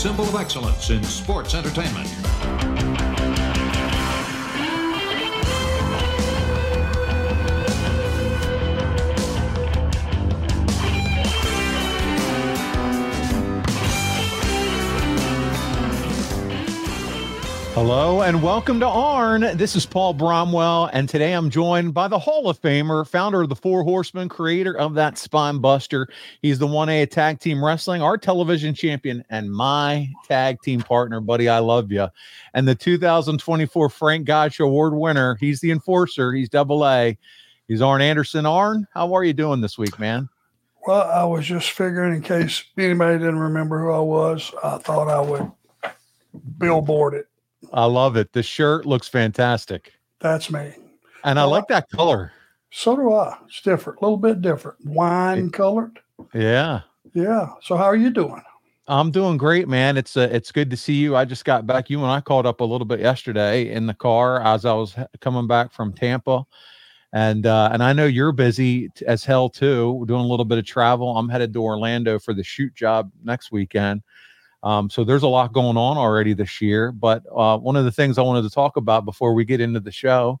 Symbol of excellence in sports entertainment. Hello and welcome to ARN. This is Paul Bromwell, and today I'm joined by the Hall of Famer, founder of the Four Horsemen, creator of that Spine Buster. He's the 1A Tag Team Wrestling, our television champion, and my tag team partner, buddy. I love you. And the 2024 Frank Gotch Award winner. He's the enforcer. He's double A. He's Arn Anderson. Arn, how are you doing this week, man? Well, I was just figuring in case anybody didn't remember who I was, I thought I would billboard it. I love it. The shirt looks fantastic. That's me. And I like that color. So do I. It's different, a little bit different. Wine colored. Yeah. Yeah. So how are you doing? I'm doing great, man. It's uh, it's good to see you. I just got back. You and I called up a little bit yesterday in the car as I was coming back from Tampa, and uh, and I know you're busy t- as hell too, doing a little bit of travel. I'm headed to Orlando for the shoot job next weekend. Um, so there's a lot going on already this year. But uh, one of the things I wanted to talk about before we get into the show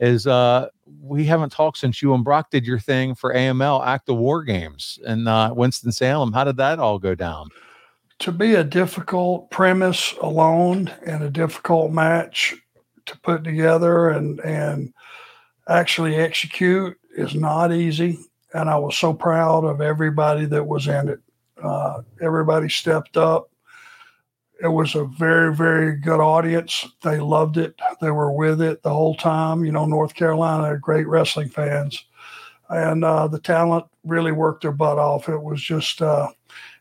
is uh, we haven't talked since you and Brock did your thing for AML Act of War Games in uh, Winston Salem. How did that all go down? To be a difficult premise alone and a difficult match to put together and and actually execute is not easy. And I was so proud of everybody that was in it. Uh, everybody stepped up it was a very very good audience. They loved it. They were with it the whole time. You know north carolina are great wrestling fans. And uh, the talent really worked their butt off. It was just uh,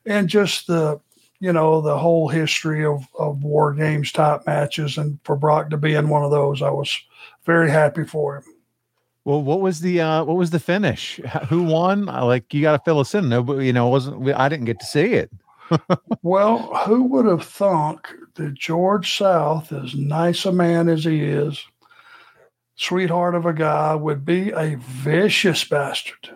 and just the you know the whole history of, of war games type matches. And for brock to be in one of those i was very happy for him. Well, what was the uh, what was the finish? Who won? Like you got to fill us in. No, but you know, wasn't I didn't get to see it well, who would have thunk that George South, as nice a man as he is, sweetheart of a guy, would be a vicious bastard?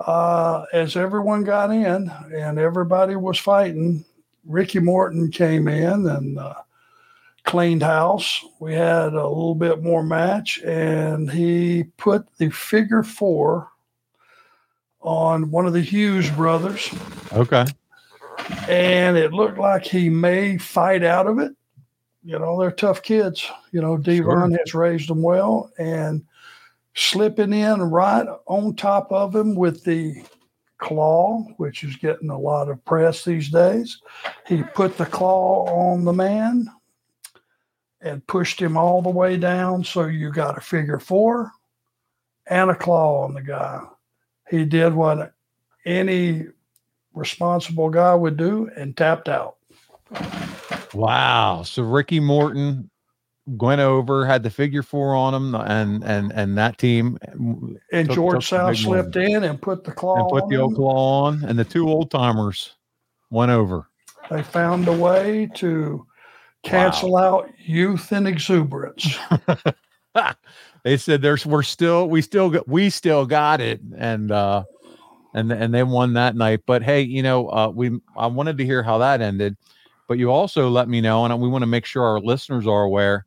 Uh, as everyone got in and everybody was fighting, Ricky Morton came in and uh, cleaned house. We had a little bit more match, and he put the figure four on one of the Hughes brothers. Okay and it looked like he may fight out of it. You know, they're tough kids. You know, Devon sure. has raised them well, and slipping in right on top of him with the claw, which is getting a lot of press these days. He put the claw on the man and pushed him all the way down. So you got a figure four and a claw on the guy. He did what any responsible guy would do and tapped out. Wow. So Ricky Morton went over, had the figure four on him, and and and that team and took, George took South slipped in and put the claw and put the old claw on, and the two old timers went over. They found a way to cancel wow. out youth and exuberance. they said there's we're still we still got we still got it, and uh and and they won that night. But hey, you know, uh, we I wanted to hear how that ended, but you also let me know, and we want to make sure our listeners are aware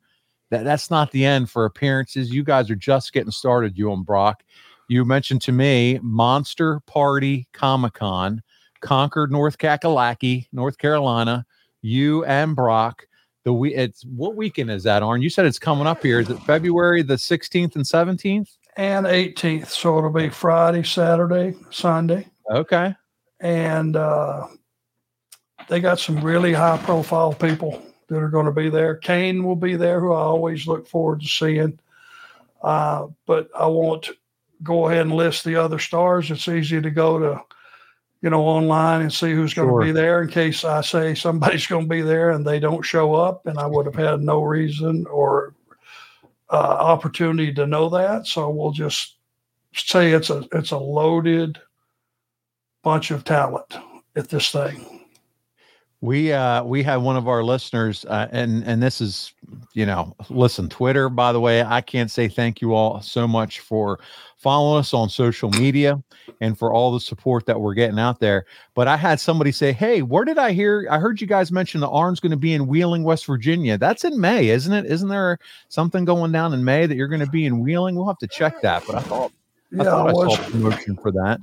that that's not the end for appearances. You guys are just getting started. You and Brock. You mentioned to me Monster Party Comic Con, Concord, North Kakalaki, North Carolina. You and Brock. The we it's what weekend is that, Arn? You said it's coming up here. Is it February the 16th and 17th? And 18th. So it'll be Friday, Saturday, Sunday. Okay. And uh, they got some really high profile people that are going to be there. Kane will be there, who I always look forward to seeing. Uh, but I won't go ahead and list the other stars. It's easy to go to, you know, online and see who's going Sure. to be there in case I say somebody's going to be there and they don't show up, and I would have had no reason or uh, opportunity to know that. So we'll just say it's a it's a loaded bunch of talent at this thing. We uh we had one of our listeners uh, and and this is you know listen Twitter by the way I can't say thank you all so much for following us on social media and for all the support that we're getting out there. But I had somebody say hey where did I hear I heard you guys mention the Arn's going to be in Wheeling West Virginia. That's in May isn't it? Isn't there something going down in May that you're going to be in Wheeling? We'll have to check that but I thought I, Yeah, thought I I was, saw promotion for that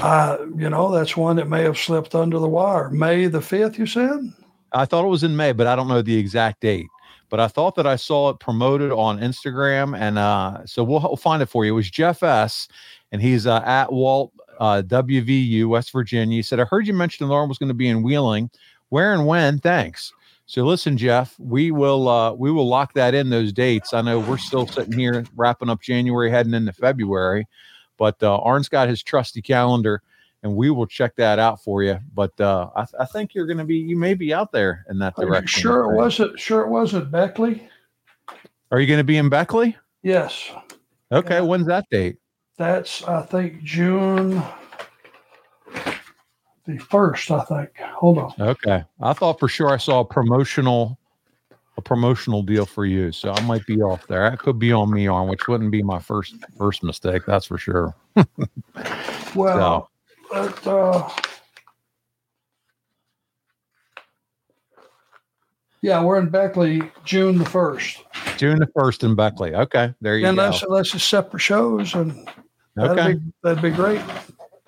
uh, you know, that's one that may have slipped under the wire. May the fifth, you said? I thought it was in May, but I don't know the exact date. But I thought that I saw it promoted on Instagram, and uh, so we'll, we'll find it for you. It was Jeff S, and he's uh, at Walt uh, WVU, West Virginia. He said, "I heard you mention the Lauren was going to be in Wheeling. Where and when? Thanks." So listen, Jeff, we will uh, we will lock that in those dates. I know we're still sitting here wrapping up January, heading into February, but uh, Arn's got his trusty calendar and we will check that out for you. But uh, I, I think you're going to be, you may be out there in that direction. sure it wasn't sure it wasn't Beckley? Are you going to be in Beckley? Yes. Okay, Yeah. when's that date? That's I think June the first, I think. Hold on. Okay, I thought for sure I saw a promotional, a promotional deal for you, so I might be off there. That could be on me on, which wouldn't be my first first mistake. That's for sure. Well, but, uh, yeah, we're in Beckley June the first. June the first in Beckley. Okay, there you And go. unless unless it's separate shows and that'd Okay. be that'd be great.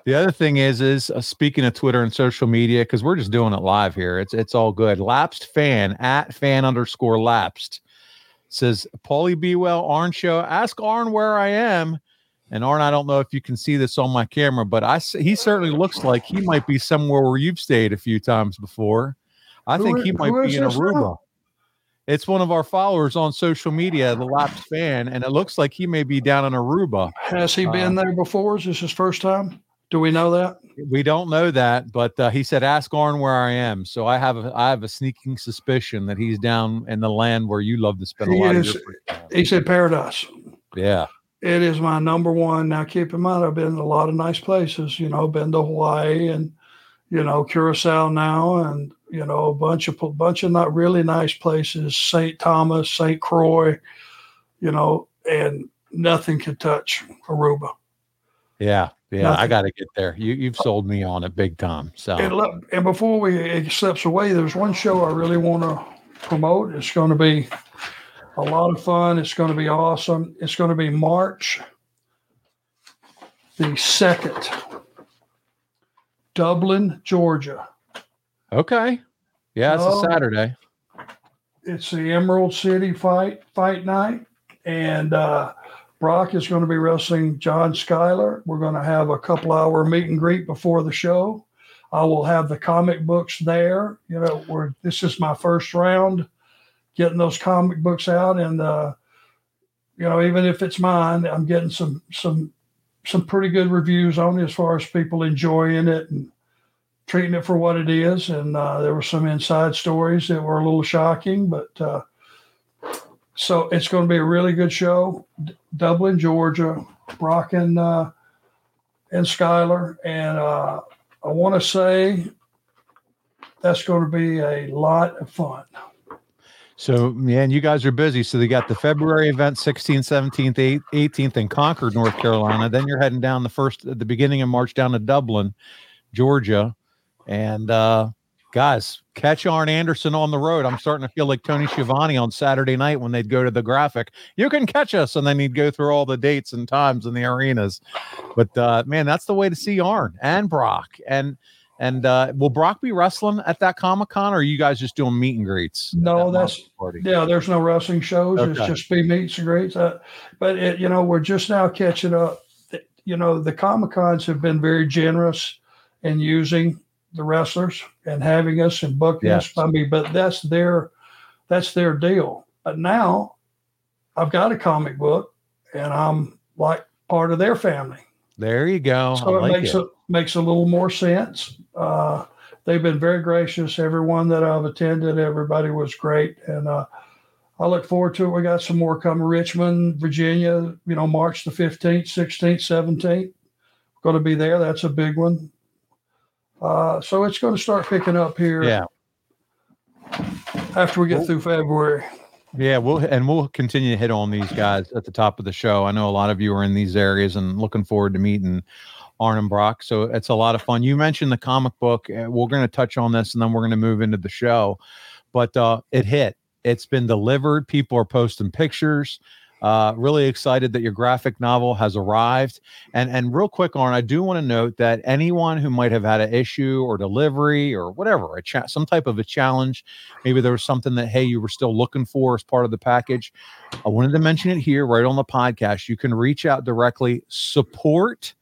The other thing is, is uh, speaking of Twitter and social media, because we're just doing it live here. It's it's all good. Lapsed fan at fan underscore lapsed says Paulie Bewell Arn show. Ask Arn where I am. And Arn, I don't know if you can see this on my camera, but I he certainly looks like he might be somewhere where you've stayed a few times before. I Who think i- he might be in? Aruba. It's one of our followers on social media, the lapsed fan, and it looks like he may be down in Aruba. Has he Uh, been there before? Is this his first time? Do we know that? We don't know that, but uh, he said, "Ask Arn where I am." So I have a, I have a sneaking suspicion that he's down in the land where you love to spend a He lot is- of your time. He said paradise. Yeah, It is my number one. Now, keep in mind, I've been in a lot of nice places. You know, been to Hawaii and you know Curacao now, and you know a bunch of bunch of not really nice places. St. Thomas, St. Croix, you know, and nothing could touch Aruba. yeah, yeah. I got to get there. You you've sold me on it big time. So And look, and before we it slips away, there's one show I really want to promote. It's going to be a lot of fun. It's going to be awesome. It's going to be March the second, Dublin, Georgia. okay, yeah, it's No. a Saturday. It's the Emerald City fight fight night, and uh, Brock is going to be wrestling John Schuyler. We're going to have a couple hour meet and greet before the show. I will have the comic books there. You know, where this is my first round getting those comic books out, and uh, you know, even if it's mine, I'm getting some some some pretty good reviews on it as far as people enjoying it and treating it for what it is. And uh, there were some inside stories that were a little shocking, but uh, so it's going to be a really good show. D- Dublin, Georgia, Brock and uh, and Skylar, and uh, I want to say that's going to be a lot of fun. So man, you guys are busy. So they got the February event, 16th, 17th, 18th in Concord, North Carolina. Then you're heading down the first at the beginning of March down to Dublin, Georgia. And uh guys, catch Arn Anderson on the road. I'm starting to feel like Tony Schiavone on Saturday night when they'd go to the graphic. You can catch us, and then he'd go through all the dates and times in the arenas. But uh man, that's the way to see Arn and Brock. And and uh will Brock be wrestling at that Comic Con or are you guys just doing meet and greets? No, that that's- party? Yeah, there's no wrestling shows. It's just be meets and greets. Uh, but it, you know, we're just now catching up. You know, the Comic Cons have been very generous in using the wrestlers and having us and booking Yes. us. I mean, but that's their that's their deal. But now I've got a comic book and I'm like part of their family. There you go. So it makes it. it makes a little more sense. Uh, they've been very gracious. Everyone that I've attended, everybody was great, and uh, I look forward to it. We got some more coming. Richmond, Virginia, you know, March the fifteenth, sixteenth, seventeenth. Going to be there. That's a big one. Uh, so it's going to start picking up here Yeah. after we get Well- through February. Yeah, we'll and we'll continue to hit on these guys at the top of the show. I know a lot of you are in these areas and looking forward to meeting Arn and Brock. So it's a lot of fun. You mentioned the comic book. uh, We're going to touch on this and then we're going to move into the show. But uh, it hit. It's been delivered. People are posting pictures. Uh, really excited that your graphic novel has arrived. And and real quick, Arn, I do want to note that anyone who might have had an issue or delivery or whatever, a cha- some type of a challenge, maybe there was something that hey you were still looking for as part of the package. I wanted to mention it here right on the podcast. You can reach out directly. Support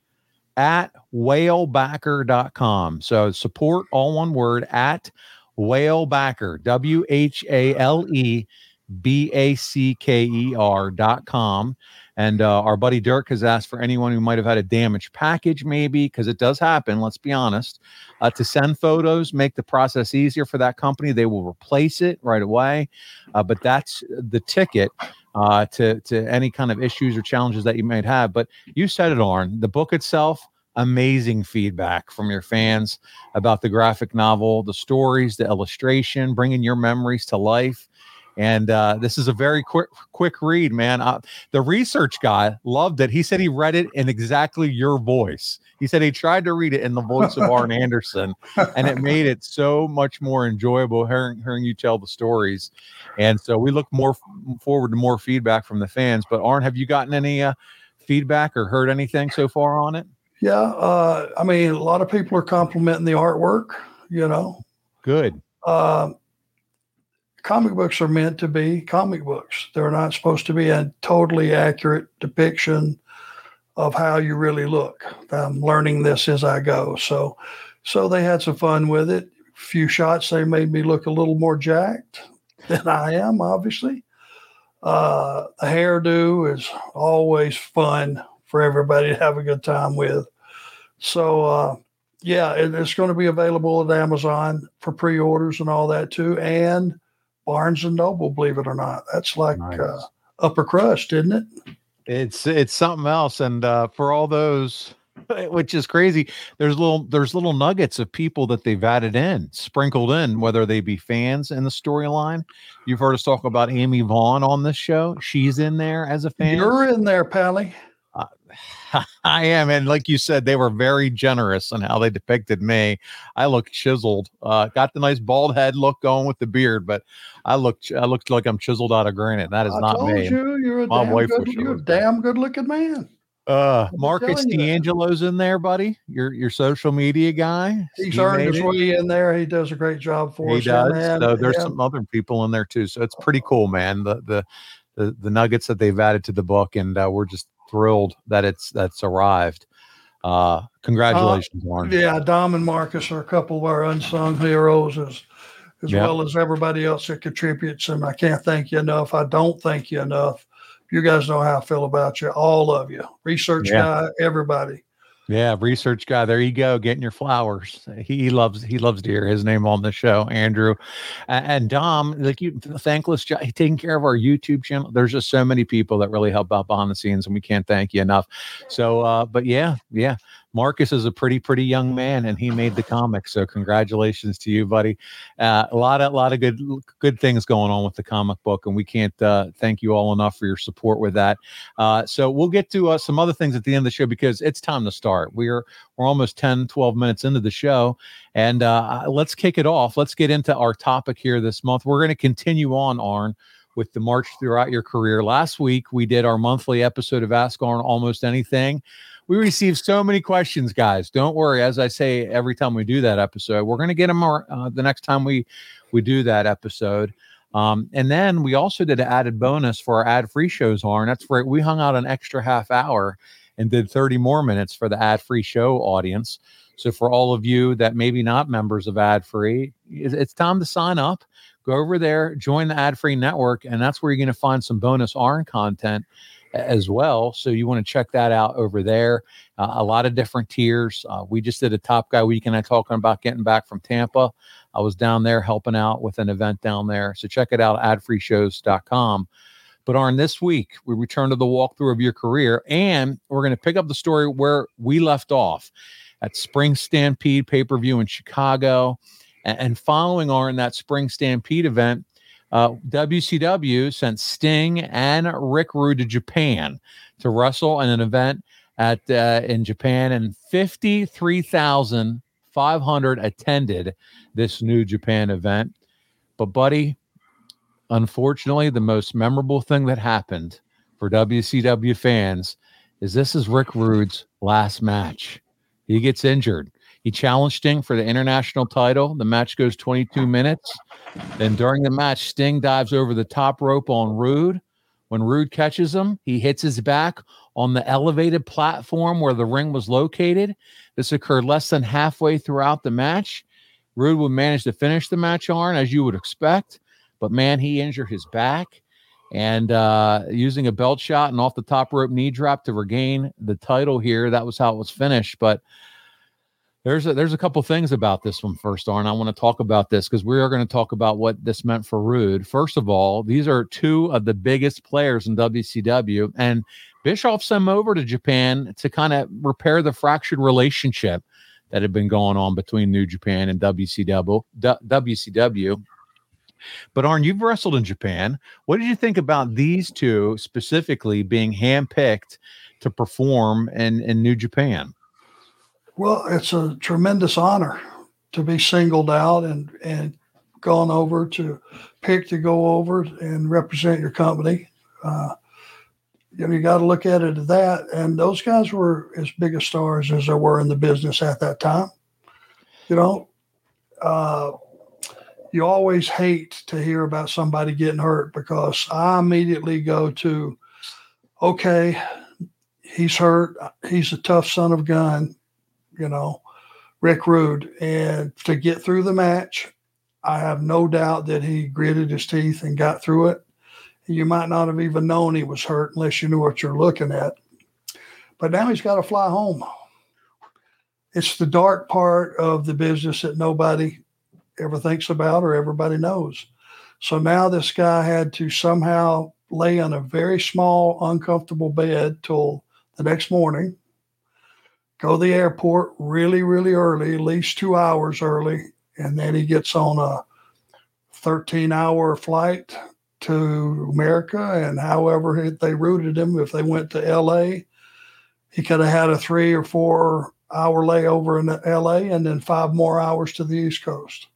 at whalebacker.com. So support all one word at whalebacker, W H A L E B A C K E R dot com. And uh, our buddy Dirk has asked for anyone who might have had a damaged package, maybe, because it does happen, let's be honest, uh, to send photos, make the process easier for that company. They will replace it right away. Uh, but that's the ticket uh, to, to any kind of issues or challenges that you might have. But you said it, Arn. The book itself, amazing feedback from your fans about the graphic novel, the stories, the illustration, bringing your memories to life. And uh, this is a very quick quick read, man. Uh, the research guy loved it. He said he read it in exactly your voice. He said he tried to read it in the voice of Arn Anderson, and it made it so much more enjoyable hearing hearing you tell the stories. And so we look more f- forward to more feedback from the fans. But Arn, have you gotten any uh, feedback or heard anything so far on it? Yeah, uh, I mean, a lot of people are complimenting the artwork. You know, Good. uh, comic books are meant to be comic books. They're not supposed to be a totally accurate depiction of how you really look. I'm learning this as I go. So, so they had some fun with it. A few shots they made me look a little more jacked than I am, obviously. Uh, the hairdo is always fun for everybody to have a good time with. So, uh, yeah, it, it's going to be available at Amazon for pre-orders and all that too, and Barnes and Noble. Believe it or not, that's like Nice. uh, upper crust, isn't it? It's it's something else, and uh, for all those, which is crazy, there's little there's little nuggets of people that they've added in, sprinkled in, whether they be fans in the storyline. You've heard us talk about Amy Vaughn on this show; she's in there as a fan. You're in there, Pally. I am, and like you said, they were very generous in how they depicted me. I look chiseled, uh, got the nice bald head look going with the beard, but I look I looked like I'm chiseled out of granite. That is I not me. you, you're a My damn wife good, you're a damn good looking man. Uh, I'm Marcus. D'Angelo's in there, buddy. Your your social media guy. He's He earned his way in there. He does a great job for He us. does. man. So there's Yeah. some other people in there too. So it's pretty cool, man. The the the, the nuggets that they've added to the book, and uh, we're just thrilled that it's that's arrived. Uh, congratulations, Warren. Yeah, Dom and Marcus are a couple of our unsung heroes as as Yeah. well as everybody else that contributes. And I can't thank you enough. I don't thank you enough. You guys know how I feel about you, all of you. Research Yeah. guy, everybody. Yeah, research guy. There you go, getting your flowers. He, loves he loves to hear his name on the show, Andrew, and, and Dom. Like you, thankless job taking care of our YouTube channel. There's just so many people that really help out behind the scenes, and we can't thank you enough. So, uh, but yeah, yeah, Marcus is a pretty pretty young man, and he made the comic. So, congratulations to you, buddy. Uh, a lot of lot of good good things going on with the comic book, and we can't uh, thank you all enough for your support with that. Uh, so we'll get to uh, some other things at the end of the show because it's time to start. We're we're almost 10, 12 minutes into the show, and uh, let's kick it off. Let's get into our topic here this month. We're going to continue on, Arn, with the march throughout your career. Last week we did our monthly episode of Ask Arn Almost Anything. We received so many questions, guys. Don't worry. As I say every time we do that episode, we're going to get them uh, the next time we we do that episode. Um, and then we also did an added bonus for our ad-free shows, Arn. That's where we hung out an extra half hour and did 30 more minutes for the ad-free show audience. So for all of you that maybe not members of ad-free, it's it's time to sign up. Go over there, join the ad free network, and that's where you're going to find some bonus ARN content as well. So you want to check that out over there. Uh, a lot of different tiers. Uh, we just did a Top Guy weekend. I talking about getting back from Tampa. I was down there helping out with an event down there. So check it out, adfreeshows.com. But Arn, this week we return to the walkthrough of your career, and we're going to pick up the story where we left off at Spring Stampede pay per view in Chicago. And, and following Arn that Spring Stampede event, uh, WCW sent Sting and Rick Rude to Japan to wrestle in an event at uh, in Japan, and fifty three thousand five hundred attended this New Japan event. But buddy, unfortunately, the most memorable thing that happened for WCW fans is this is Rick Rude's last match. He gets injured. He challenged Sting for the international title. The match goes 22 minutes. Then during the match, Sting dives over the top rope on Rude. When Rude catches him, he hits his back on the elevated platform where the ring was located. This occurred less than halfway throughout the match. Rude would manage to finish the match on, as you would expect, but man, he injured his back and uh, using a belt shot and off the top rope knee drop to regain the title here. That was how it was finished. But there's a, there's a couple things about this one first, Arn. I want to talk about this because we are going to talk about what this meant for Rude. First of all, these are two of the biggest players in WCW, and Bischoff sent them over to Japan to kind of repair the fractured relationship that had been going on between New Japan and WCW. WCW. But Arn, you've wrestled in Japan. What did you think about these two specifically being handpicked to perform in, in New Japan? Well, it's a tremendous honor to be singled out and and gone over to pick to go over and represent your company. Uh, you know, you got to look at it as that. And those guys were as big a stars as there were in the business at that time. You know, uh, you always hate to hear about somebody getting hurt because I immediately go to, okay, he's hurt. He's a tough son of a gun you know, Rick Rude. And to get through the match, I have no doubt that he gritted his teeth and got through it. You might not have even known he was hurt unless you knew what you're looking at. But now he's got to fly home. It's the dark part of the business that nobody ever thinks about or everybody knows. So now this guy had to somehow lay on a very small, uncomfortable bed till the next morning go to the airport really, really early, at least two hours early, and then he gets on a 13 hour flight to America. And however they routed him, if they went to LA, he could have had a three or four hour layover in LA and then five more hours to the East Coast.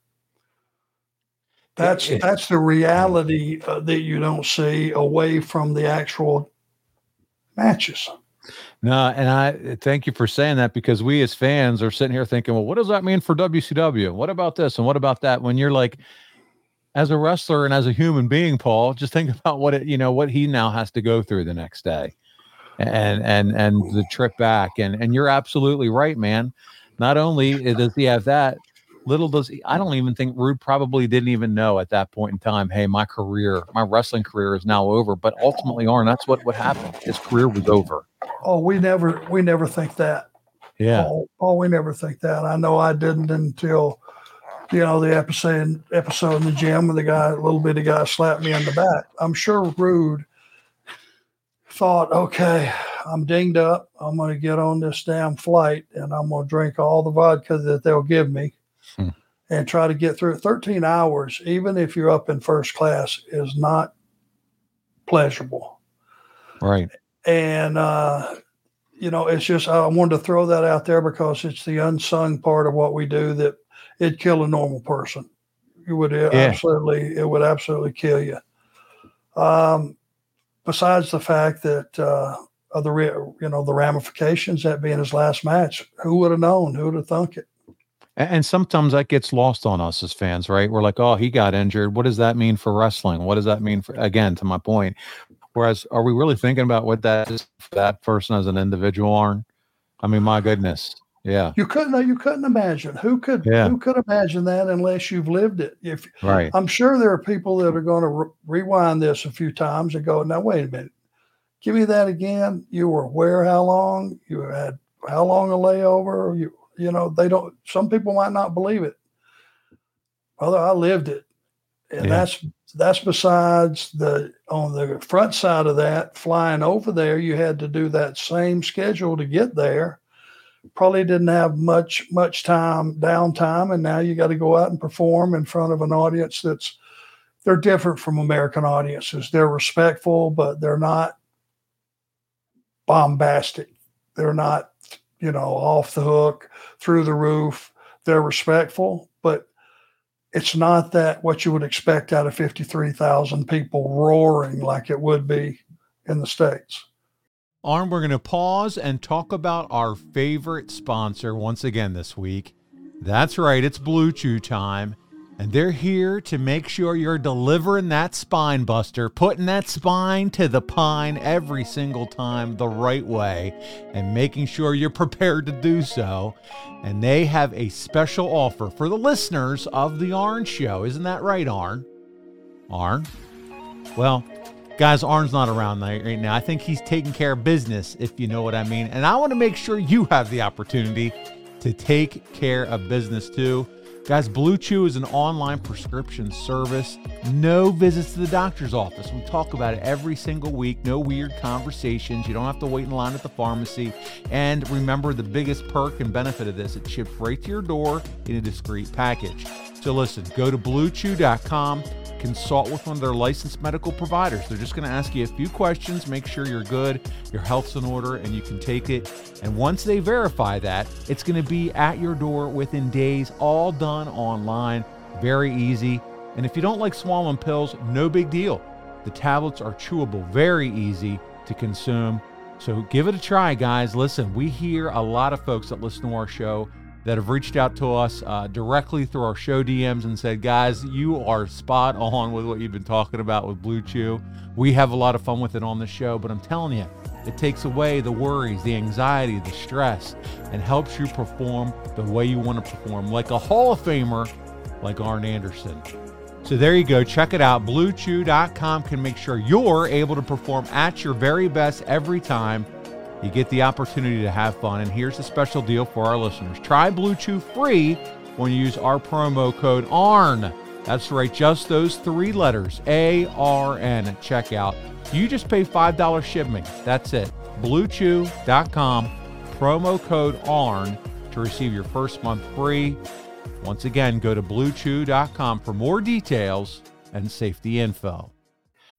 That's that's the reality uh, that you don't see away from the actual matches. No, and I thank you for saying that because we as fans are sitting here thinking, well, what does that mean for WCW? What about this and what about that? When you're like, as a wrestler and as a human being, Paul, just think about what it, you know, what he now has to go through the next day, and and and the trip back, and and you're absolutely right, man. Not only uh, does he have that, little does he, I don't even think Rude probably didn't even know at that point in time, hey, my career, my wrestling career is now over. But ultimately, Arn, that's what would happen. His career was over. Oh, we never we never think that. Yeah. Oh, oh, we never think that. I know I didn't until you know the episode episode in the gym when the guy, little bitty guy, slapped me in the back. I'm sure Rude thought, okay, I'm dinged up. I'm going to get on this damn flight and I'm going to drink all the vodka that they'll give me. And try to get through 13 hours, even if you're up in first class, is not pleasurable. Right. And, uh, you know, it's just, I wanted to throw that out there because it's the unsung part of what we do that it'd kill a normal person. It would yeah. absolutely, it would absolutely kill you. Um, besides the fact that, uh, of the, you know, the ramifications that being his last match, who would have known? Who would have thunk it? And sometimes that gets lost on us as fans, right? We're like, oh, he got injured. What does that mean for wrestling? What does that mean for, again, to my point? Whereas, are we really thinking about what that is for that person as an individual, Arn? I mean, my goodness. Yeah. You couldn't you couldn't imagine. Who could Yeah. who could imagine that unless you've lived it? If Right. I'm sure there are people that are going to re- rewind this a few times and go, now wait a minute, give me that again. You were where? How long? You had how long a layover? You you know they don't. Some people might not believe it. Although I lived it, and Yeah. that's that's besides the on the front side of that flying over there. You had to do that same schedule to get there. Probably didn't have much much time downtime, and now you got to go out and perform in front of an audience that's they're different from American audiences. They're respectful, but they're not bombastic. They're not, you know, off the hook, through the roof. They're respectful, but it's not that what you would expect out of 53,000 people roaring like it would be in the States. Arn, we're going to pause and talk about our favorite sponsor once again this week. That's right, it's Blue Chew time. And they're here to make sure you're delivering that spine buster, putting that spine to the pine every single time the right way, and making sure you're prepared to do so. And they have a special offer for the listeners of The Arn Show. Isn't that right, Arn? Arn? Well, guys, Arn's not around right now. I think he's taking care of business, if you know what I mean. And I want to make sure you have the opportunity to take care of business too. Guys, Blue Chew is an online prescription service. No visits to the doctor's office. We talk about it every single week. No weird conversations. You don't have to wait in line at the pharmacy. And remember the biggest perk and benefit of this it ships right to your door in a discreet package. So listen, go to bluechew.com, consult with one of their licensed medical providers. They're just going to ask you a few questions, make sure you're good, your health's in order, and you can take it. And once they verify that, it's going to be at your door within days, all done online. Very easy. And if you don't like swallowing pills, no big deal. The tablets are chewable, very easy to consume. So give it a try, guys. Listen, we hear a lot of folks that listen to our show that have reached out to us uh, directly through our show DMs and said, guys, you are spot on with what you've been talking about with Blue Chew. We have a lot of fun with it on the show, but I'm telling you, it takes away the worries, the anxiety, the stress, and helps you perform the way you want to perform, like a Hall of Famer like Arn Anderson. So there you go. Check it out. BlueChew.com can make sure you're able to perform at your very best every time you get the opportunity to have fun. And here's a special deal for our listeners. Try Blue Chew free when you use our promo code ARN. That's right, just those three letters, A R N at checkout. You just pay $5 shipping. That's it. BlueChew.com, promo code ARN to receive your first month free. Once again, go to BlueChew.com for more details and safety info.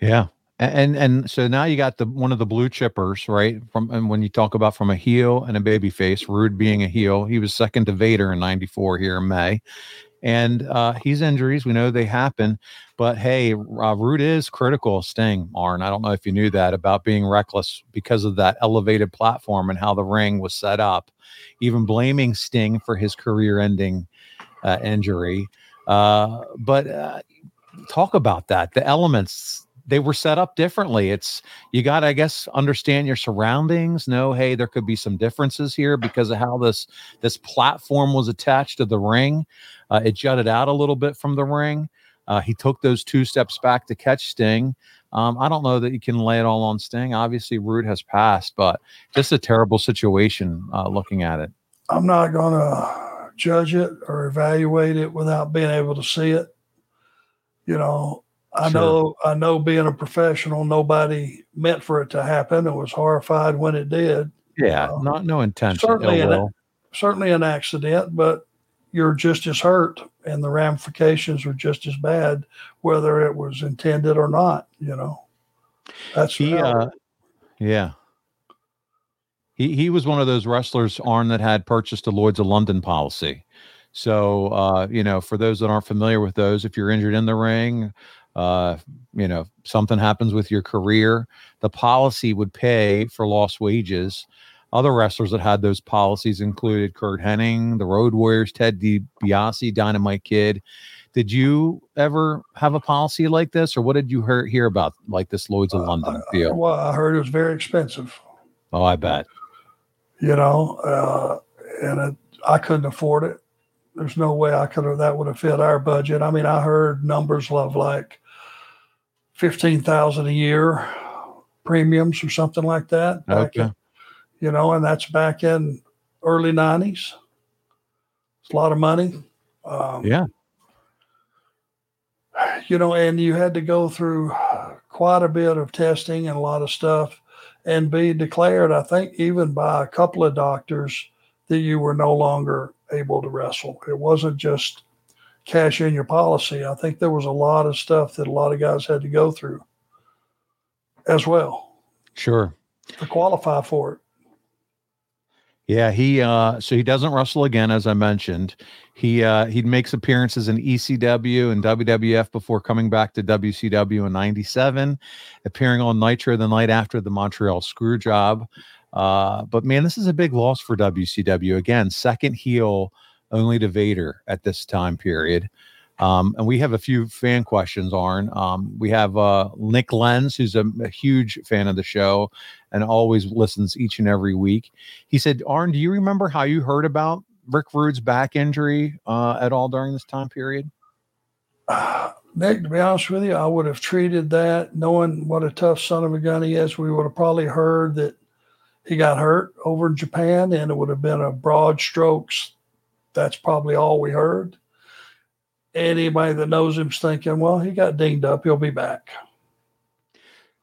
Yeah. And and so now you got the one of the blue chippers, right? From and when you talk about from a heel and a baby face, Rude being a heel, he was second to Vader in 94 here in May. And uh he's injuries, we know they happen, but hey, uh, Rude is critical Sting, Arn. I don't know if you knew that about being reckless because of that elevated platform and how the ring was set up, even blaming Sting for his career ending uh, injury. Uh, but uh, talk about that. The elements they were set up differently. It's you got to, I guess, understand your surroundings. Know, hey, there could be some differences here because of how this this platform was attached to the ring. Uh, it jutted out a little bit from the ring. Uh, he took those two steps back to catch Sting. Um, I don't know that you can lay it all on Sting. Obviously, Rude has passed, but just a terrible situation uh, looking at it. I'm not going to judge it or evaluate it without being able to see it. You know, I Sure. know, I know being a professional, nobody meant for it to happen and was horrified when it did. Yeah, Uh, not no intention. certainly an-. Certainly an accident, but you're just as hurt and the ramifications are just as bad, whether it was intended or not, you know. That's He, uh, yeah. he he was one of those wrestlers, Arn, that had purchased a Lloyd's of London policy. So uh, you know, for those that aren't familiar with those, if you're injured in the ring, uh, you know, something happens with your career, the policy would pay for lost wages. Other wrestlers that had those policies included Curt Hennig, the Road Warriors, Ted DiBiase, Dynamite Kid. Did you ever have a policy like this, or what did you hear, hear about like this Lloyd's of London Uh, deal? well, I heard it was very expensive. Oh, I bet. you know, uh, and it, I couldn't afford it. There's no way I could have that would have fit our budget. I mean, I heard numbers of like fifteen thousand a year premiums or something like that. Okay. in- you know, and that's back in early nineties. It's a lot of money. Um, Yeah. you know, and you had to go through quite a bit of testing and a lot of stuff and be declared, I think, even by a couple of doctors that you were no longer able to wrestle. It wasn't just cash in your policy. I think there was a lot of stuff that a lot of guys had to go through as well Sure. to qualify for it. Yeah, he uh so he doesn't wrestle again, as I mentioned. He uh he makes appearances in ECW and WWF before coming back to WCW in '97, appearing on Nitro the night after the Montreal Screw Job. Uh, but man, this is a big loss for WCW. Again, second heel only to Vader at this time period. Um, and we have a few fan questions, Arn. Um, we have uh, Nick Lenz, who's a, a huge fan of the show and always listens each and every week. He said, Arn, do you remember how you heard about Rick Rude's back injury uh, at all during this time period? Uh, Nick, to be honest with you, I would have treated that knowing what a tough son of a gun he is. We would have probably heard that he got hurt over in Japan, and it would have been a broad strokes. That's probably all we heard. Anybody that knows him's thinking, well, he got dinged up. He'll be back.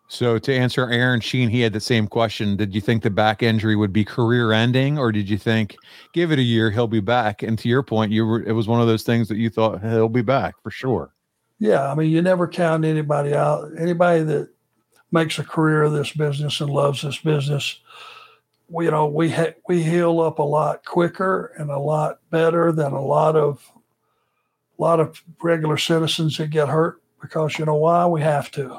So to answer Aaron Sheen, he had the same question. Did you think the back injury would be career ending, or did you think give it a year, he'll be back? And to your point, you were it was one of those things that you thought he'll be back for sure. Yeah, I mean, you never count anybody out. Anybody that makes a career of this business and loves this business, you know, we ha- we heal up a lot quicker and a lot better than a lot of a lot of regular citizens that get hurt because you know why we have to.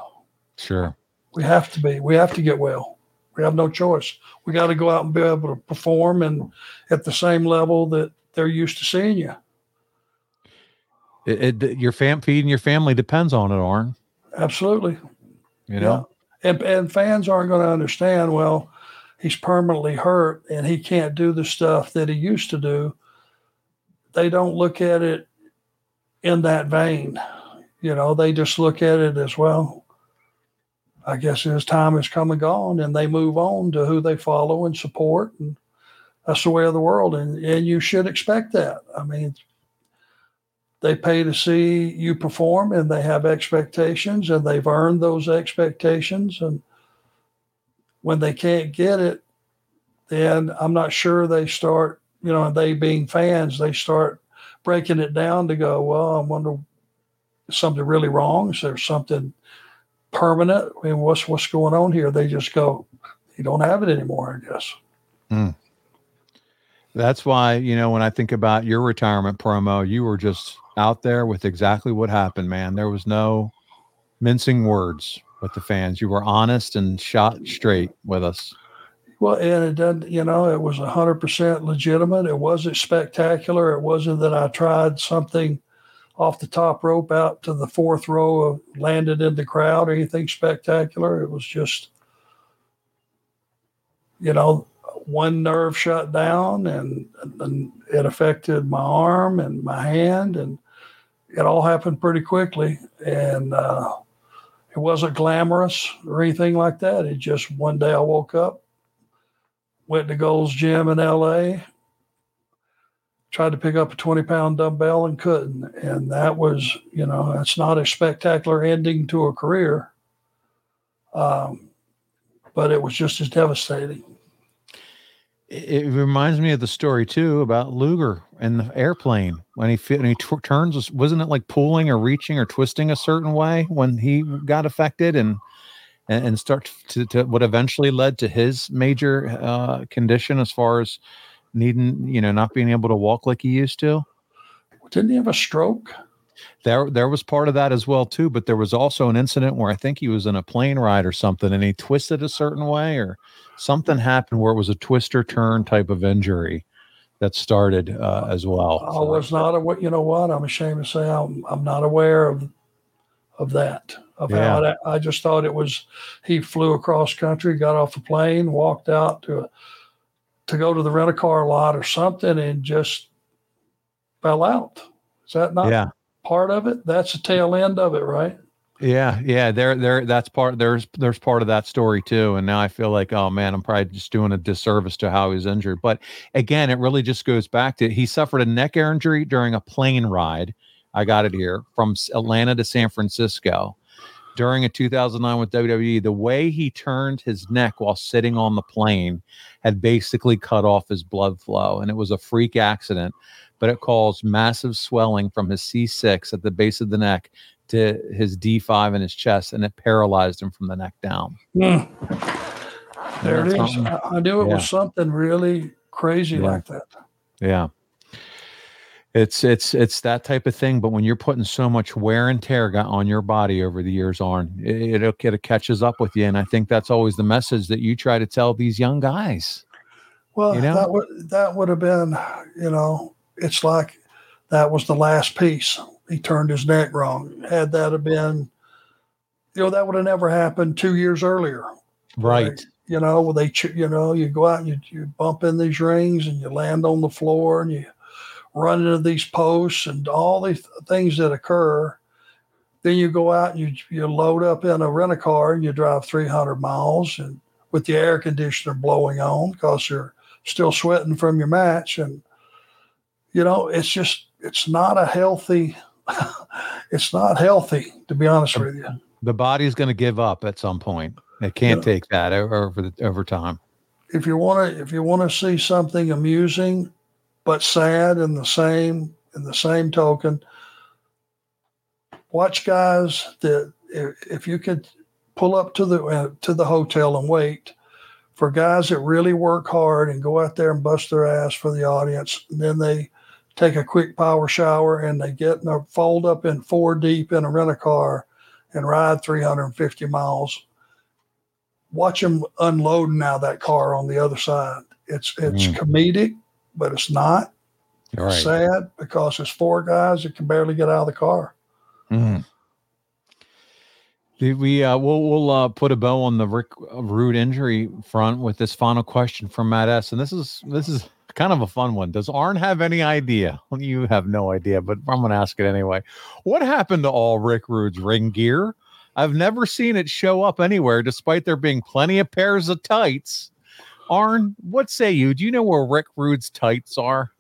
Sure. We have to be. We have to get well. We have no choice. We got to go out and be able to perform and at the same level that they're used to seeing you. It, it, your fam feeding your family depends on it, Arn. Absolutely. You know. and and fans aren't going to understand. Well, he's permanently hurt and he can't do the stuff that he used to do. They don't look at it in that vein. You know, they just look at it as well. I guess his time has come and gone, and they move on to who they follow and support, and that's the way of the world. And and you should expect that. I mean, they pay to see you perform and they have expectations and they've earned those expectations and when they can't get it then i'm not sure they start you know they being fans they start breaking it down to go well i wonder something really wrong? Is there something permanent? I mean what's what's going on here? They just go you don't have it anymore i guess. Hmm. That's why, you know, when I think about your retirement promo, you were just out there with exactly what happened, man. There was no mincing words with the fans. You were honest and shot straight with us. Well, and it doesn't, you know, it was 100% legitimate. It wasn't spectacular. It wasn't that I tried something off the top rope out to the fourth row of landed in the crowd or anything spectacular. It was just, you know, one nerve shut down and, and it affected my arm and my hand and it all happened pretty quickly. And, uh, it wasn't glamorous or anything like that. It just one day I woke up, went to Gold's Gym in LA, tried to pick up a 20 pound dumbbell and couldn't. And that was, you know, that's not a spectacular ending to a career. Um, but it was just as devastating. It, reminds me of the story too about Luger and the airplane when he and he turns. Wasn't it like pulling or reaching or twisting a certain way when he got affected? And and, and start to, to what eventually led to his major uh, condition as far as needing, you know, not being able to walk like he used to? Didn't he have a stroke? There, there was part of that as well too. But there was also an incident where I think he was in a plane ride or something, and he twisted a certain way, or something happened where it was a twister turn type of injury that started uh, as well. I was not aware. You know what? I'm ashamed to say I'm, I'm not aware of of that. Of Yeah. how that, I just thought it was he flew across country, got off the plane, walked out to to go to the rent a car lot or something, and just fell out. Is that not yeah. Part of it? That's the tail end of it, right? Yeah, yeah, there, there. That's part. There's, there's part of that story too. And now I feel like, oh man, I'm probably just doing a disservice to how he's injured. But again, it really just goes back to he suffered a neck injury during a plane ride. I got it here from Atlanta to San Francisco during a 2009 with WWE. The way he turned his neck while sitting on the plane had basically cut off his blood flow, and it was a freak accident. But it caused massive swelling from his C6 at the base of the neck to his D5 in his chest, and it paralyzed him from the neck down. Hmm. There it is. something. I, knew it Yeah. was something really crazy Yeah. like that. Yeah. It's it's it's that type of thing, but when you're putting so much wear and tear on your body over the years, on it, it it catches up with you, and I think that's always the message that you try to tell these young guys. Well, You know? that would that would have been, you know, it's like that was the last piece. He turned his neck wrong. Had that have been, you know, that would have never happened two years earlier. Right. You know, where they, you know, you go out and you, you bump in these rings and you land on the floor and you run into these posts and all these things that occur. Then you go out and you, you load up in a rent a car and you drive 300 miles and with the air conditioner blowing on because you're still sweating from your match. And, you know, it's just, it's not a healthy, it's not healthy, to be honest with you. The body's going to give up at some point. It can't Yeah. take that over the over time. if you want to if you want to see something amusing but sad in the same in the same token watch guys that if, if you could pull up to the uh, to the hotel and wait for guys that really work hard and go out there and bust their ass for the audience and then they take a quick power shower and they get in a fold up in four deep in a rent a car and ride 350 miles watch them unloading now that car on the other side. It's it's Mm. comedic, but it's not right. sad because it's four guys that can barely get out of the car. Did we uh we'll we'll uh put a bow on the Rick Rude injury front with this final question from Matt S. And this is this is kind of a fun one. Does Arn have any idea? Well, You have no idea, but I'm gonna ask it anyway. What happened to all Rick Rude's ring gear? I've never seen it show up anywhere, despite there being plenty of pairs of tights. Arn, what say you? Do you know where Rick Rude's tights are?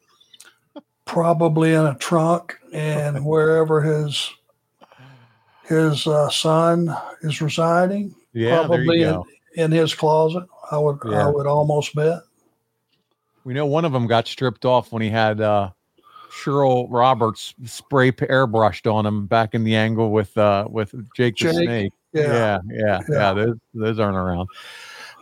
Probably in a trunk and wherever his his uh, son is residing. Yeah, probably in, in his closet. I would Yeah. I would almost bet. We know one of them got stripped off when he had uh Cheryl Roberts spray airbrushed on him back in the angle with uh with Jake, the Snake. Yeah. Yeah, yeah, yeah. Yeah. Those those aren't around.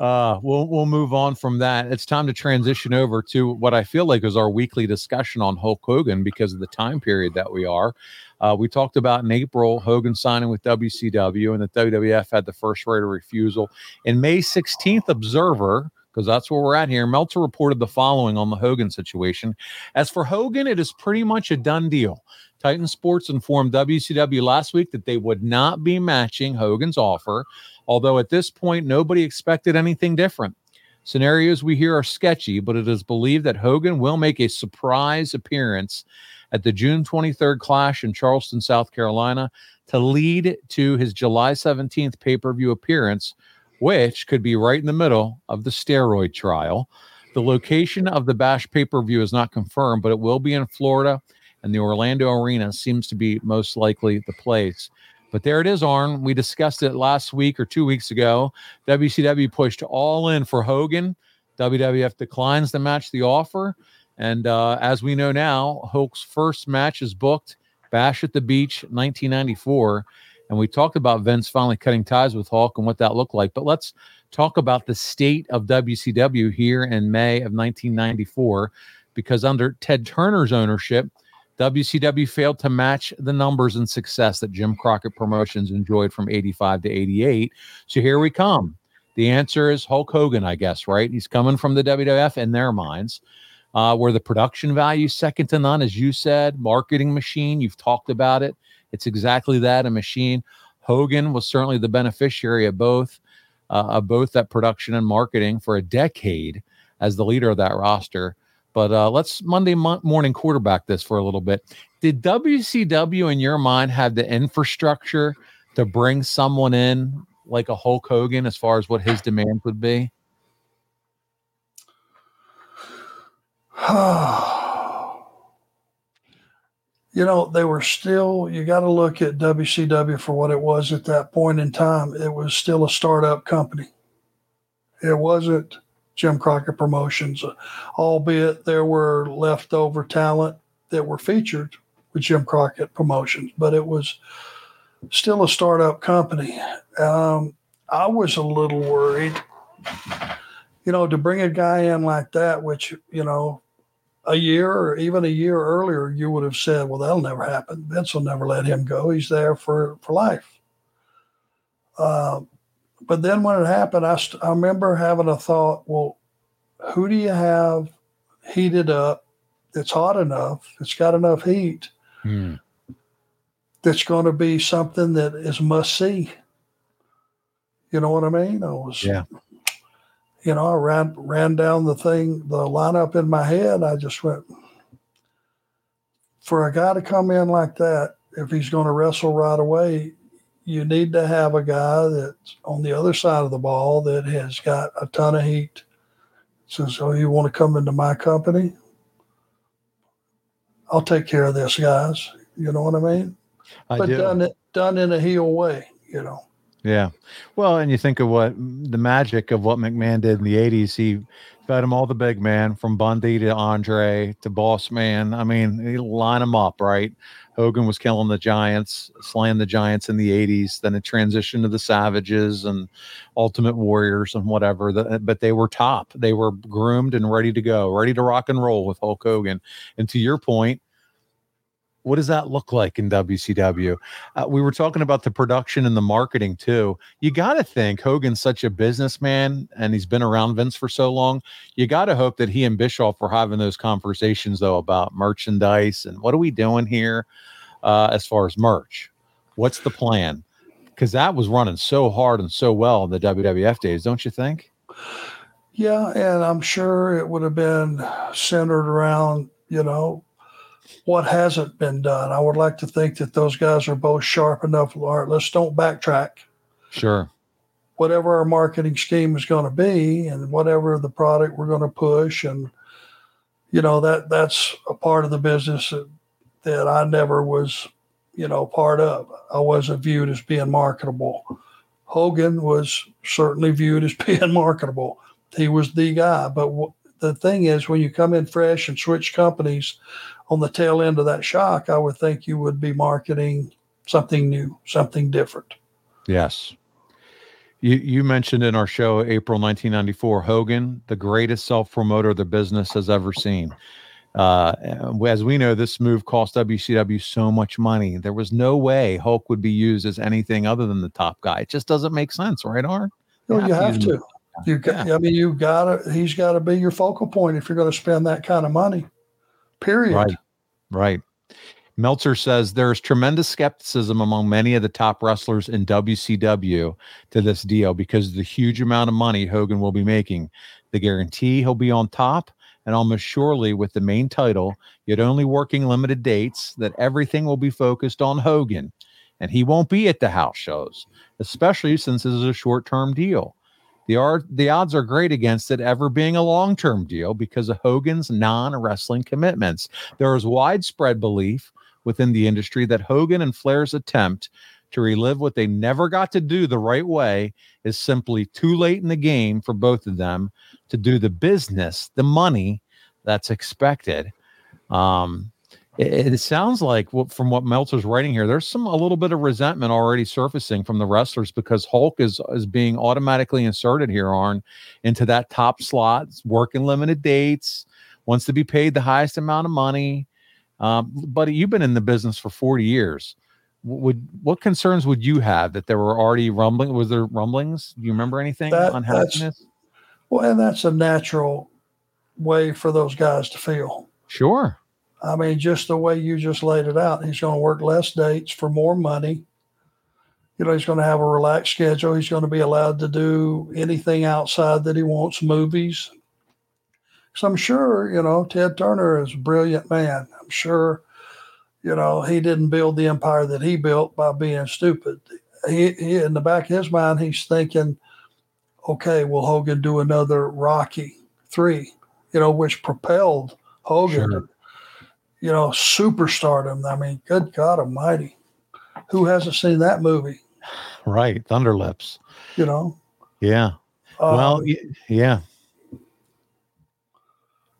Uh we'll we'll move on from that. It's time to transition over to what I feel like is our weekly discussion on Hulk Hogan because of the time period that we are. Uh, we talked about in April Hogan signing with WCW and the WWF had the first right of refusal. In May 16th, Observer, because that's where we're at here, Meltzer reported the following on the Hogan situation. As for Hogan, it is pretty much a done deal. Titan Sports informed WCW last week that they would not be matching Hogan's offer, although at this point, nobody expected anything different. Scenarios we hear are sketchy, but it is believed that Hogan will make a surprise appearance at the June 23rd clash in Charleston, South Carolina, to lead to his July 17th pay per view appearance, which could be right in the middle of the steroid trial. The location of the Bash pay per view is not confirmed, but it will be in Florida, and the Orlando Arena seems to be most likely the place. But there it is, Arn. We discussed it last week or two weeks ago. WCW pushed all in for Hogan. WWF declines to match the offer. And uh, as we know now, Hulk's first match is booked Bash at the Beach 1994. And we talked about Vince finally cutting ties with Hulk and what that looked like. But let's talk about the state of WCW here in May of 1994, because under Ted Turner's ownership, WCW failed to match the numbers and success that Jim Crockett Promotions enjoyed from 85 to 88. So here we come. The answer is Hulk Hogan, I guess, right? He's coming from the WWF in their minds, uh, where the production value second to none, as you said, marketing machine. You've talked about it. It's exactly that a machine. Hogan was certainly the beneficiary of both, uh, of both that production and marketing for a decade as the leader of that roster. But uh, let's Monday mo- morning quarterback this for a little bit. Did WCW, in your mind, have the infrastructure to bring someone in like a Hulk Hogan as far as what his demand would be? you know, they were still, you got to look at WCW for what it was at that point in time. It was still a startup company. It wasn't Jim Crockett Promotions, albeit there were leftover talent that were featured with Jim Crockett Promotions, but it was still a startup company. Um, I was a little worried, you know, to bring a guy in like that, which, you know, a year or even a year earlier, you would have said, well, that'll never happen. Vince will never let him go. He's there for, for life. Uh, but then when it happened, I, st- I remember having a thought, well, who do you have heated up that's hot enough, it's got enough heat, Hmm. that's going to be something that is must see? You know what I mean? I was, Yeah. You know, I ran ran down the thing, the lineup in my head. I just went for a guy to come in like that. If he's going to wrestle right away, you need to have a guy that's on the other side of the ball that has got a ton of heat. Says, "Oh, you want to come into my company? I'll take care of this, guys." You know what I mean? I but do. done it done in a heel way. You know. Yeah. Well, and you think of what the magic of what McMahon did in the 80s. He fed him all the big man from Bundy to Andre to Boss Man. I mean, he line them up, right? Hogan was killing the Giants, slaying the Giants in the 80s. Then it transitioned to the Savages and Ultimate Warriors and whatever. But they were top. They were groomed and ready to go, ready to rock and roll with Hulk Hogan. And to your point, what does that look like in WCW? Uh, we were talking about the production and the marketing too. You got to think Hogan's such a businessman and he's been around Vince for so long. You got to hope that he and Bischoff were having those conversations though about merchandise and what are we doing here uh, as far as merch? What's the plan? Because that was running so hard and so well in the WWF days, don't you think? Yeah, and I'm sure it would have been centered around, you know, what hasn't been done. I would like to think that those guys are both sharp enough. All right, let's don't backtrack. Sure. Whatever our marketing scheme is going to be, and whatever the product we're going to push, and you know that that's a part of the business that, that I never was, you know, part of. I wasn't viewed as being marketable. Hogan was certainly viewed as being marketable. He was the guy, but w- the thing is, when you come in fresh and switch companies on the tail end of that shock, I would think you would be marketing something new, something different. Yes. You you mentioned in our show April 1994 Hogan, the greatest self promoter the business has ever seen. Uh, as we know, this move cost WCW so much money. There was no way Hulk would be used as anything other than the top guy. It just doesn't make sense, right, Arn? Well, you have to. You got, I mean, you got to. He's got to be your focal point if you're going to spend that kind of money. Period. Right. Right. Meltzer says there is tremendous skepticism among many of the top wrestlers in WCW to this deal because of the huge amount of money Hogan will be making. The guarantee he'll be on top, and almost surely with the main title, yet only working limited dates, that everything will be focused on Hogan, and he won't be at the house shows, especially since this is a short term deal. The, the odds are great against it ever being a long term deal because of Hogan's non wrestling commitments. There is widespread belief within the industry that Hogan and Flair's attempt to relive what they never got to do the right way is simply too late in the game for both of them to do the business, the money that's expected. Um, It, it sounds like what, from what Meltzer's writing here, there's some a little bit of resentment already surfacing from the wrestlers because Hulk is is being automatically inserted here on into that top slot, working limited dates, wants to be paid the highest amount of money. Um, buddy, you've been in the business for 40 years. Would what concerns would you have that there were already rumbling? Was there rumblings? Do you remember anything That- on happiness? Well, and that's a natural way for those guys to feel. Sure. I mean, just the way you just laid it out, he's going to work less dates for more money. You know, he's going to have a relaxed schedule. He's going to be allowed to do anything outside that he wants, movies. So I'm sure, you know, Ted Turner is a brilliant man. I'm sure, you know, he didn't build the empire that he built by being stupid. He, he in the back of his mind, he's thinking, okay, will Hogan do another Rocky three? You know, which propelled Hogan Sure. You know, superstardom. I mean, good God Almighty, who hasn't seen that movie? Right. Thunderlips. You know, Yeah. well, Um, y- yeah.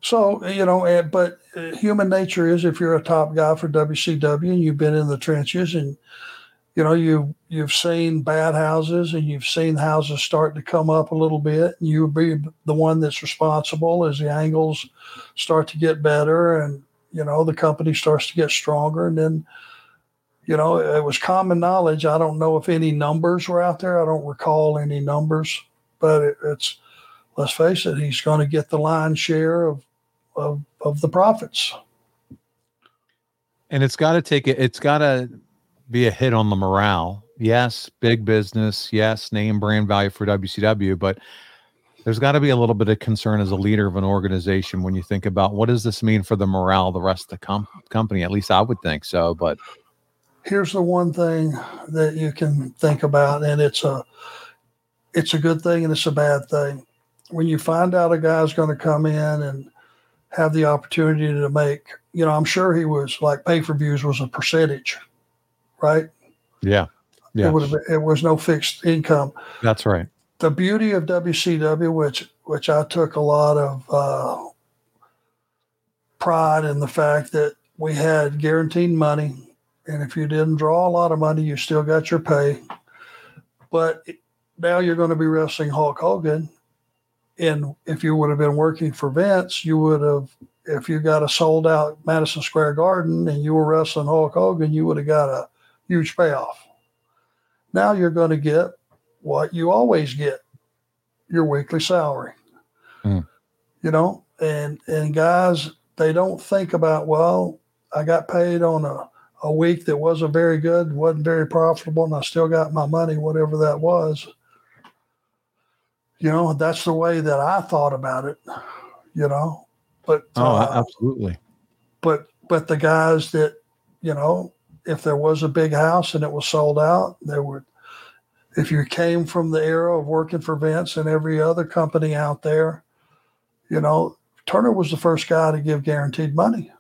So you know, but uh, human nature is if you're a top guy for WCW and you've been in the trenches and you know you you've seen bad houses and you've seen houses start to come up a little bit and you be the one that's responsible as the angles start to get better and you know the company starts to get stronger. And then you know it was common knowledge. I don't know if any numbers were out there. I don't recall any numbers but it, it's let's face it he's going to get the lion's share of of, of the profits. and it's got to take it it's got to be a hit on the morale. Yes big business. Yes name brand value for wcw but there's got to be a little bit of concern as a leader of an organization when you think about what does this mean for the morale of the rest of the com- company at least i would think so but Here's the one thing that you can think about, and it's a it's a good thing and it's a bad thing. When you find out a guy's going to come in and have the opportunity to make, you know, I'm sure he was like pay for views was a percentage, right? yeah yeah It would have been, it was no fixed income. that's right the beauty of WCW, which which I took a lot of uh, pride in the fact that we had guaranteed money, and if you didn't draw a lot of money, you still got your pay. But now you're going to be wrestling Hulk Hogan, and if you would have been working for Vince, you would have. If you got a sold out Madison Square Garden and you were wrestling Hulk Hogan, you would have got a huge payoff. Now you're going to get what you always get your weekly salary. Mm. you know and and guys they don't think about well i got paid on a, a week that wasn't very good wasn't very profitable and i still got my money whatever that was. You know that's the way that i thought about it you know but oh uh, absolutely. but but the guys that you know if there was a big house and it was sold out they would if you came from the era of working for vince and every other company out there you know turner was the first guy to give guaranteed money.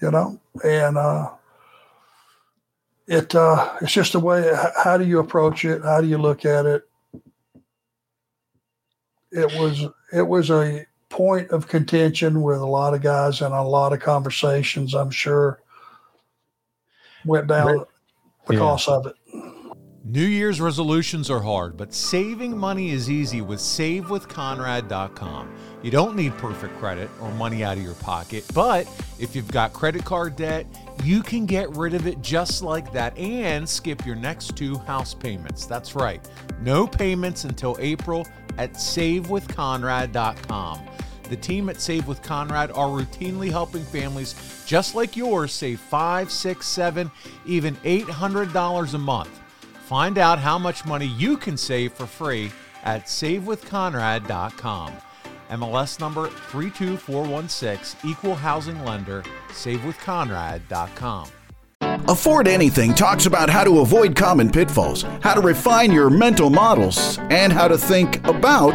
You know and uh it uh it's just a way how do you approach it? How do you look at it? It was it was a point of contention with a lot of guys and a lot of conversations i'm sure went down because of it New Year's resolutions are hard, but saving money is easy with SaveWithConrad.com. You don't need perfect credit or money out of your pocket, but if you've got credit card debt, you can get rid of it just like that and skip your next two house payments. That's right, no payments until April at SaveWithConrad.com. The team at Save with Conrad are routinely helping families just like yours save five, six, seven, even $800 a month. Find out how much money you can save for free at SaveWithConrad.com. NMLS number 32416, Equal Housing Lender, SaveWithConrad.com. Afford Anything talks about how to avoid common pitfalls, how to refine your mental models, and how to think about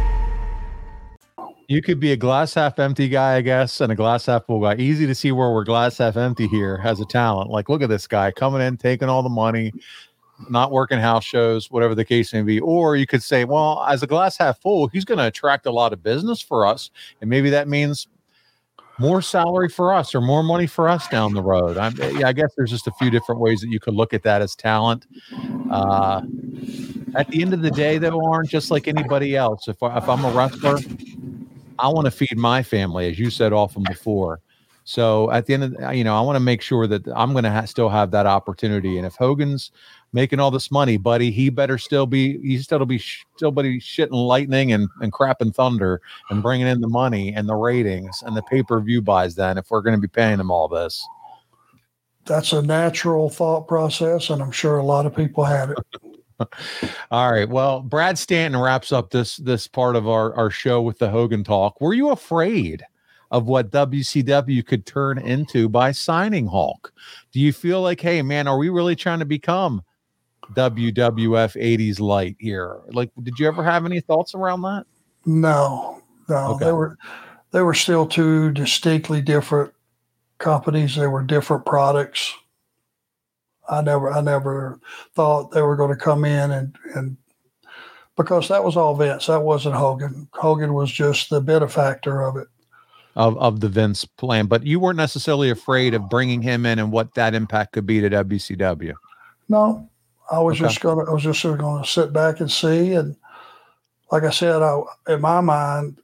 You could be a glass half empty guy, I guess, and a glass half full guy. Easy to see where we're glass half empty here has a talent. Like, look at this guy coming in, taking all the money, not working house shows, whatever the case may be. Or you could say, well, as a glass half full, he's going to attract a lot of business for us. And maybe that means more salary for us or more money for us down the road. I'm, yeah, I guess there's just a few different ways that you could look at that as talent. Uh, at the end of the day, though, aren't just like anybody else. If, if I'm a wrestler, I want to feed my family, as you said often before. So at the end of the, you know, I want to make sure that I'm going to ha- still have that opportunity. And if Hogan's making all this money, buddy, he better still be he still be sh- still be shitting lightning and and crapping thunder and bringing in the money and the ratings and the pay per view buys. Then if we're going to be paying him all this, That's a natural thought process, and I'm sure a lot of people have it. All right. Well, Brad Stanton wraps up this this part of our our show with the Hogan talk. Were you afraid of what WCW could turn into by signing Hulk? Do you feel like, hey man, are we really trying to become WWF 80s light here? Like, did you ever have any thoughts around that? No, no, Okay. they were they were still two distinctly different companies. They were different products. I never I never thought they were going to come in and and because that was all Vince. That wasn't Hogan. Hogan was just the benefactor of it. Of of the Vince plan, but you weren't necessarily afraid of bringing him in and what that impact could be to WCW. No, I was Okay. just gonna I was just going to sit back and see. And like I said, I in my mind,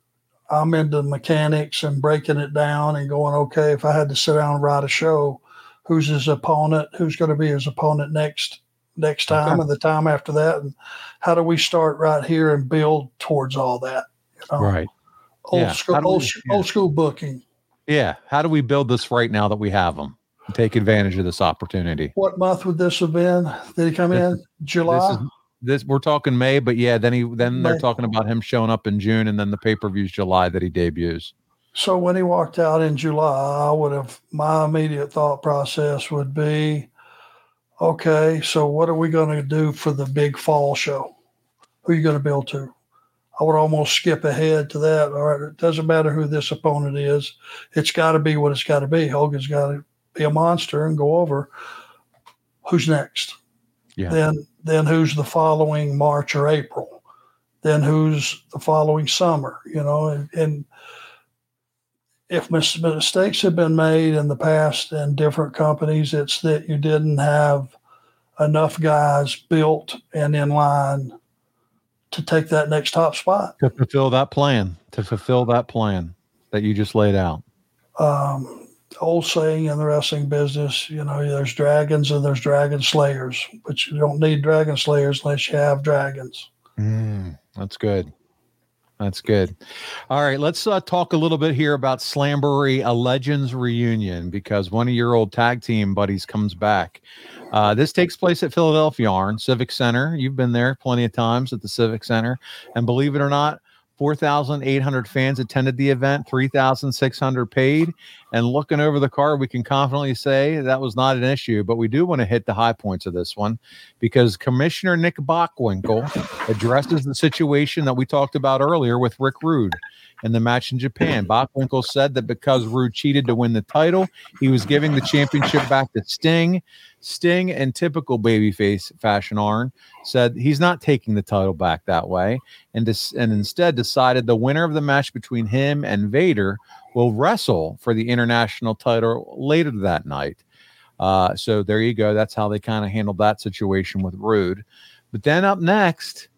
I'm into mechanics and breaking it down and going, okay, if I had to sit down and write a show, who's his opponent, who's going to be his opponent next next time Okay. and the time after that, and how do we start right here and build towards all that? You know, Right. Old Yeah. school, do we- old, yeah. old school booking. Yeah. How do we build this right now that we have them? Take advantage of this opportunity. What month would this have been? Did he come This in? July. This is this we're talking May, but yeah, then he then they're talking about him showing up in June and then the pay-per-view's July that he debuts. So when he walked out in July, I would have my immediate thought process would be, okay, so what are we going to do for the big fall show? Who are you going to build to? I would almost skip ahead to that. All right, it doesn't matter who this opponent is. It's got to be what it's got to be. Hogan's got to be a monster and go over. Who's next? Yeah. Then then who's the following March or April? Then who's the following summer? You know, and, and if mis- mistakes have been made in the past in different companies, it's that you didn't have enough guys built and in line to take that next top spot. To fulfill that plan, to fulfill that plan that you just laid out. Um, old saying in the wrestling business, you know, there's dragons and there's dragon slayers, but you don't need dragon slayers unless you have dragons. Mm, that's good. That's good. All right, let's uh, talk a little bit here about Slamboree, a Legends reunion, because one of your old tag team buddies comes back. Uh, this takes place at Philadelphia Arn Civic Center. You've been there plenty of times at the Civic Center, and believe it or not, 4,800 fans attended the event, 3,600 paid. And looking over the card, we can confidently say that was not an issue. But we do want to hit the high points of this one because Commissioner Nick Bockwinkel addresses the situation that we talked about earlier with Rick Rude in the match in Japan. Bockwinkel said that because Rude cheated to win the title, he was giving the championship back to Sting. Sting, in typical babyface fashion, Arn said he's not taking the title back that way, and dis- and instead decided the winner of the match between him and Vader will wrestle for the international title later that night. Uh, so there you go. That's how they kind of handled that situation with Rude. But then up next,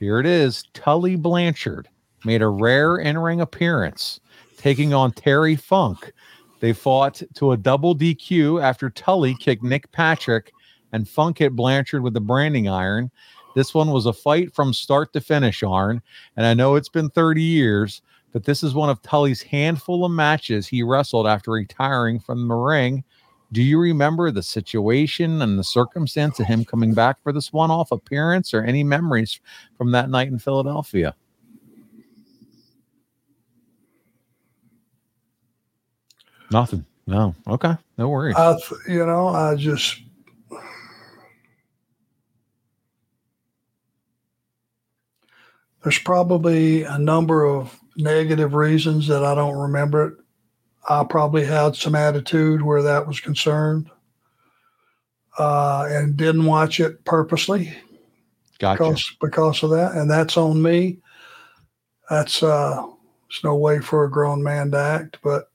here it is Tully Blanchard made a rare in ring appearance, taking on Terry Funk. They fought to a double DQ after Tully kicked Nick Patrick and Funk hit Blanchard with the branding iron. This one was a fight from start to finish, Arn. And I know it's been 30 years, but this is one of Tully's handful of matches he wrestled after retiring from the ring Do you remember the situation and the circumstance of him coming back for this one off appearance or any memories from that night in Philadelphia? Nothing. No. Okay. No worries. You know, I just there's probably a number of negative reasons that I don't remember it. I probably had some attitude where that was concerned, uh, and didn't watch it purposely Gotcha. because because of that, and that's on me. That's uh, there's no way for a grown man to act, but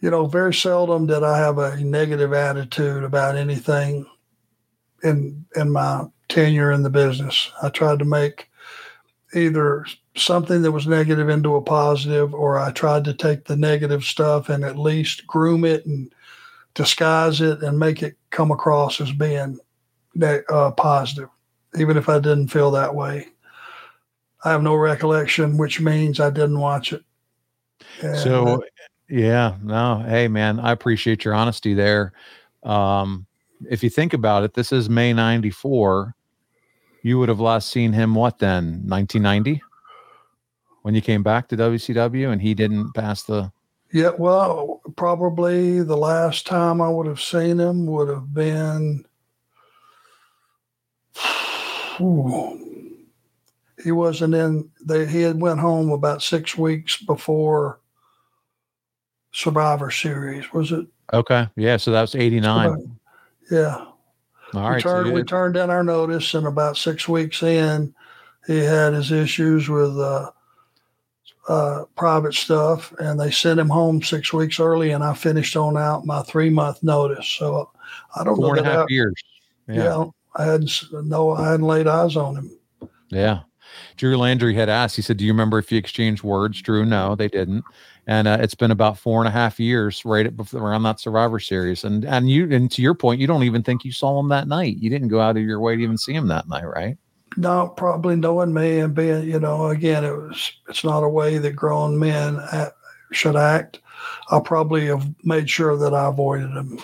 you know, very seldom did I have a negative attitude about anything in in my tenure in the business. I tried to make either something that was negative into a positive, or I tried to take the negative stuff and at least groom it and disguise it and make it come across as being uh, positive, even if I didn't feel that way. I have no recollection, which means I didn't watch it. And So, yeah, no, hey, man, I appreciate your honesty there. Um, if you think about it, this is May 94. You would have last seen him what then? 1990? When you came back to WCW and he didn't pass the. Yeah, well, probably the last time I would have seen him would have been. Ooh. he wasn't in. They he had went home about six weeks before Survivor Series. Was it? Okay. Yeah. So that was 89. Yeah. All we right. turned you- we turned in our notice, and about six weeks in, he had his issues with uh, uh, private stuff, and they sent him home six weeks early, and I finished on out my three month notice. So I don't four know and a half I, years. yeah. I hadn't no, I hadn't laid eyes on him. Yeah. Drew Landry had asked, he said, Do you remember if you exchanged words? Drew, no, they didn't. And uh, it's been about four and a half years right at, before, around that Survivor Series. And and you and to your point, you don't even think you saw him that night. You didn't go out of your way to even see him that night, right? No, probably knowing me and being, you know, again, it was it's not a way that grown men should act. I probably have made sure that I avoided him.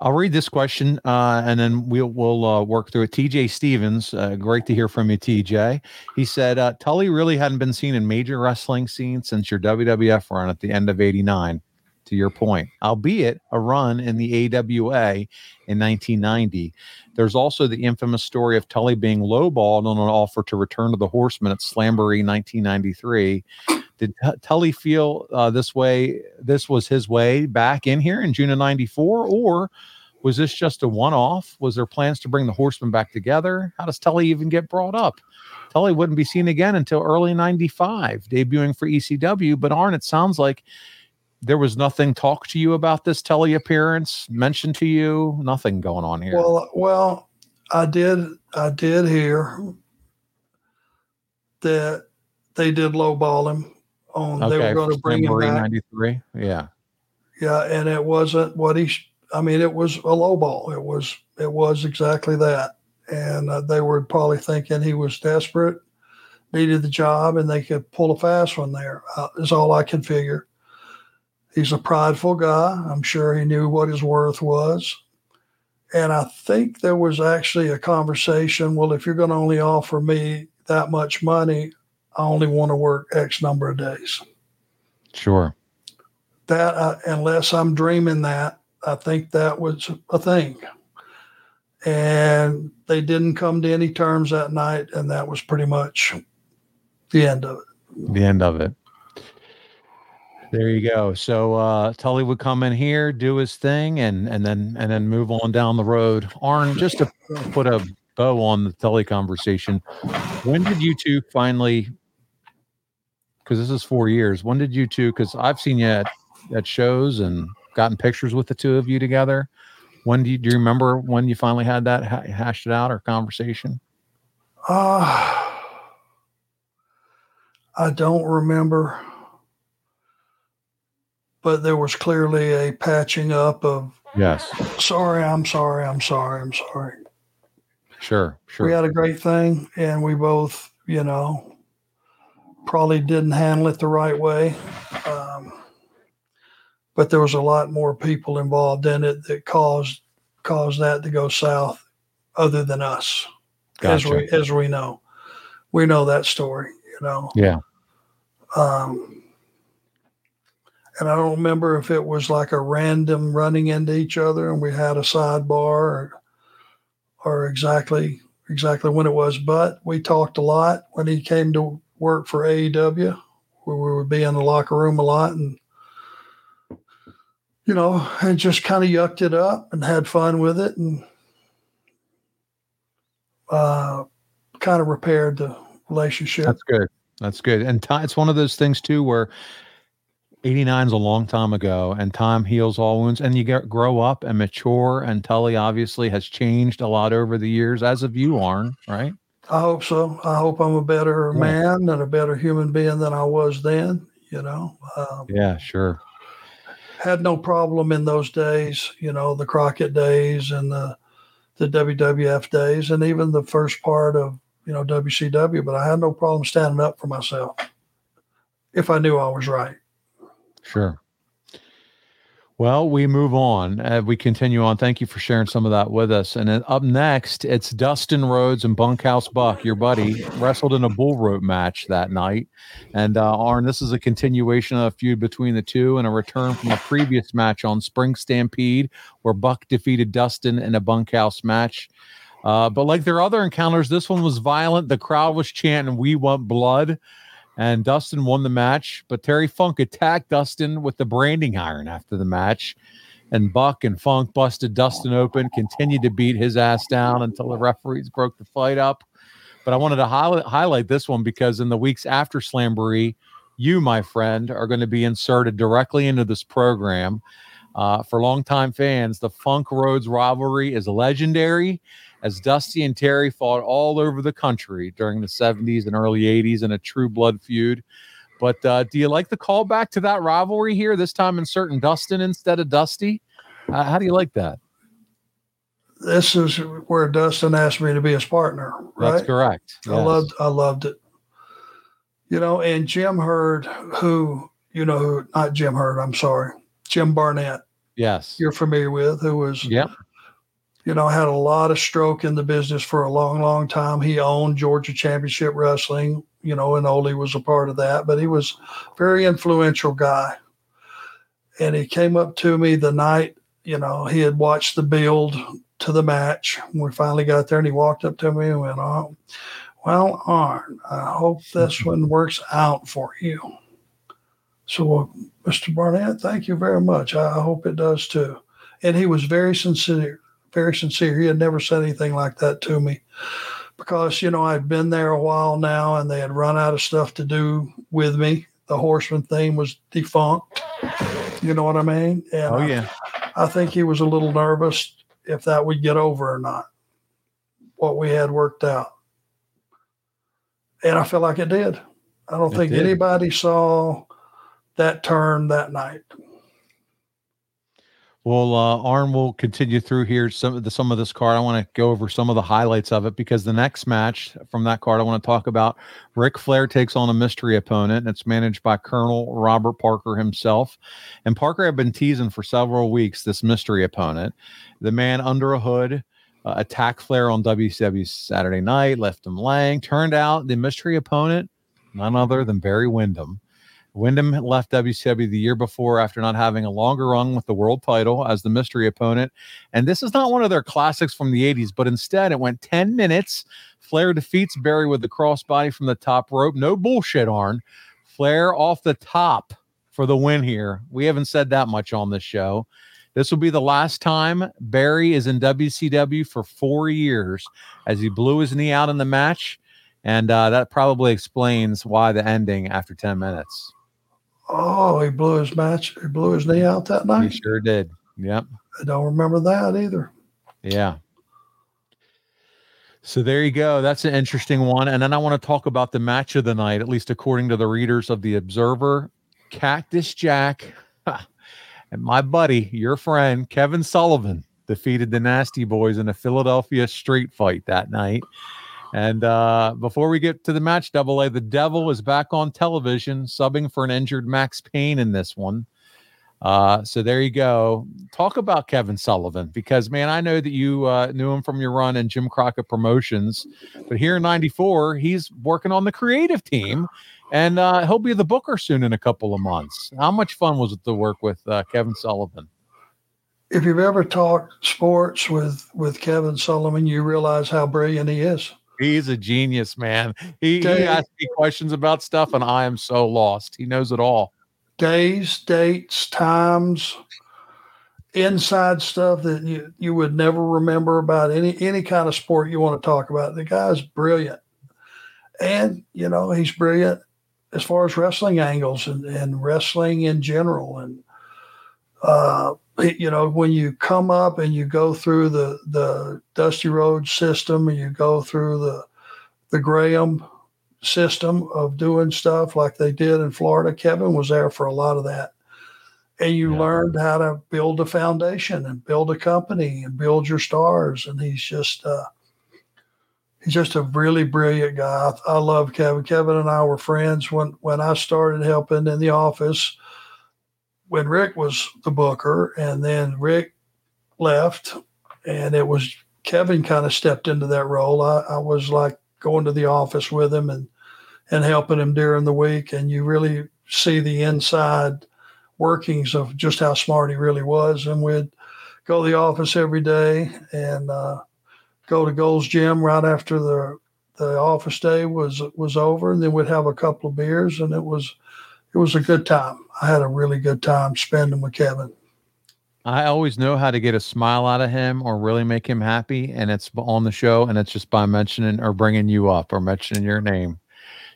I'll read this question uh, and then we'll we'll uh, work through it. TJ Stevens, uh, great to hear from you, TJ. He said uh, Tully really hadn't been seen in major wrestling scenes since your WWF run at the end of '89. To your point, albeit a run in the AWA in 1990. There's also the infamous story of Tully being lowballed on an offer to return to the Horsemen at Slamboree 1993. Did Tully feel uh, this way? This was his way back in here in June of '94, or was this just a one-off? Was there plans to bring the Horsemen back together? How does Tully even get brought up? Tully wouldn't be seen again until early '95, debuting for ECW. But Arn, it sounds like there was nothing talked to you about this Tully appearance, mentioned to you, nothing going on here. Well, well, I did. I did hear that they did lowball him on. They were going to bring him back. '93. Yeah. Yeah, and it wasn't what he. sh- I mean, it was a lowball. It was. It was exactly that. And uh, they were probably thinking he was desperate, needed the job, and they could pull a fast one there. Uh, is all I can figure. He's a prideful guy. I'm sure he knew what his worth was. And I think there was actually a conversation. Well, if you're going to only offer me that much money, I only want to work X number of days Sure. that uh, unless I'm dreaming that, I think that was a thing. And they didn't come to any terms that night, and that was pretty much the end of it. the end of it. There you go. So uh Tully would come in here, do his thing, and and then and then move on down the road. Arn, just to put a bow on the Tully conversation, when did you two finally? Because this is four years. When did you two? Because I've seen you at, at shows and gotten pictures with the two of you together. When do you, do you remember when you finally had that ha- hashed it out or conversation? Uh, I don't remember, but there was clearly a patching up of Yes. sorry, I'm sorry, I'm sorry, I'm sorry. Sure. Sure. We had a great thing, and we both, you know, probably didn't handle it the right way. Um, but there was a lot more people involved in it that caused caused that to go south, other than us, gotcha. as we as we know. We know that story, you know. Yeah. Um, and I don't remember if it was like a random running into each other and we had a sidebar or, or exactly exactly when it was, but we talked a lot when he came to work for AEW. Where we would be in the locker room a lot and you know, and just kind of yucked it up and had fun with it and uh, kind of repaired the relationship. That's good. That's good. And time, it's one of those things too where 89 is a long time ago and time heals all wounds and you get grow up and mature and Tully obviously has changed a lot over the years as of you Arn, right? I hope so. I hope I'm a better Yeah. man and a better human being than I was then, you know. Um, Yeah, sure. had no problem in those days, you know, the Crockett days and the the WWF days and even the first part of, you know, WCW, but I had no problem standing up for myself if I knew I was right. Sure. Well, we move on. Uh, we continue on. Thank you for sharing some of that with us. And up next, it's Dustin Rhodes and Bunkhouse Buck, your buddy, wrestled in a bull rope match that night. And uh, Arn, this is a continuation of a feud between the two and a return from a previous match on Spring Stampede, where Buck defeated Dustin in a bunkhouse match. Uh, but like their other encounters, this one was violent. The crowd was chanting, We want blood and Dustin won the match. But Terry Funk attacked Dustin with the branding iron after the match, and Buck and Funk busted Dustin open, continued to beat his ass down until the referees broke the fight up. But I wanted to highlight, highlight this one because in the weeks after Slamboree, you, my friend, are going to be inserted directly into this program. Uh, for longtime fans, the Funk Roads rivalry is legendary as Dusty and Terry fought all over the country during the 70s and early 80s in a true blood feud. But uh, do you like the callback to that rivalry here, this time inserting Dustin instead of Dusty? Uh, how do you like that? This is where Dustin asked me to be his partner, right? That's correct. I loved I loved it. You know, and Jim Herd, who you know, who not Jim Herd, I'm sorry, Jim Barnett, Yes. you're familiar with, who was Yep. You know, had a lot of stroke in the business for a long, long time. He owned Georgia Championship Wrestling, you know, and Ole was a part of that, but he was a very influential guy. And he came up to me the night, you know, he had watched the build to the match. We finally got there and he walked up to me and went, Oh, well, Arn, I hope this mm-hmm. one works out for you. So, uh, well, Mr. Barnett, thank you very much. I I hope it does too. And he was very sincere very sincere. He had never said anything like that to me because, you know, I'd been there a while now and they had run out of stuff to do with me. The horseman thing was defunct. You know what I mean? And Oh, I- yeah. I think he was a little nervous if that would get over or not, what we had worked out. And I feel like it did. I don't It think did. anybody saw that turn that night. Well, uh, Arn will continue through here some of the some of this card. I want to go over some of the highlights of it because the next match from that card I want to talk about. Ric Flair takes on a mystery opponent. It's managed by Colonel Robert Parker himself, and Parker had been teasing for several weeks this mystery opponent. The man under a hood uh, attacked Flair on WCW Saturday Night, left him laying. Turned out the mystery opponent, none other than Barry Windham. Windham left WCW the year before after not having a longer run with the world title as the mystery opponent. And this is not one of their classics from the 80s, but instead it went 10 minutes. Flair defeats Barry with the crossbody from the top rope. No bullshit, Arn. Flair off the top for the win here. We haven't said that much on this show. This will be the last time Barry is in WCW for four years as he blew his knee out in the match. And uh, that probably explains why the ending after 10 minutes. Oh, he blew his match. He blew his knee out that night. He sure did. Yep. I don't remember that either. Yeah. So there you go. That's an interesting one. And then I want to talk about the match of the night, at least according to the readers of the Observer. Cactus Jack and my buddy, your friend, Kevin Sullivan, defeated the Nasty Boys in a Philadelphia street fight that night. And uh, before we get to the match, Double A, the Devil is back on television, subbing for an injured Max Payne in this one. Uh, so there you go. Talk about Kevin Sullivan because man, I know that you uh, knew him from your run in Jim Crockett Promotions, but here in '94, he's working on the creative team, and uh, he'll be the booker soon in a couple of months. How much fun was it to work with uh, Kevin Sullivan? If you've ever talked sports with with Kevin Sullivan, you realize how brilliant he is. He's a genius, man. He, he asks me questions about stuff, and I am so lost. He knows it all days, dates, times, inside stuff that you, you would never remember about any any kind of sport you want to talk about. The guy's brilliant. And, you know, he's brilliant as far as wrestling angles and, and wrestling in general. And uh, you know, when you come up and you go through the the Dusty Rhodes system and you go through the the Graham system of doing stuff like they did in Florida. Kevin was there for a lot of that. And you yeah. learned how to build a foundation and build a company and build your stars. And he's just, uh, he's just a really brilliant guy. I, I love Kevin. Kevin and I were friends when, when I started helping in the office when Rick was the booker. And then Rick left and it was Kevin kind of stepped into that role. I, I was like going to the office with him and and helping him during the week. And you really see the inside workings of just how smart he really was. And we'd go to the office every day and uh, go to Gold's Gym right after the the office day was was over, and then we'd have a couple of beers, and it was it was a good time. I had a really good time spending with Kevin. I always know how to get a smile out of him or really make him happy, and it's on the show, and it's just by mentioning or bringing you up or mentioning your name.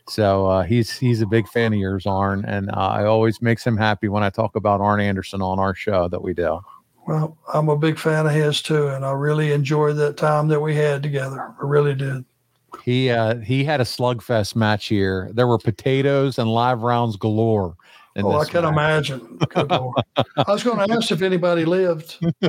So uh, he's he's a big fan of yours, Arn, and uh, I always makes him happy when I talk about Arn Anderson on our show that we do. Well, I'm a big fan of his too, and I really enjoyed that time that we had together. I really did. He uh, he had a slugfest match here. There were potatoes and live rounds galore. Oh, I can match. imagine. I was going to ask if anybody lived.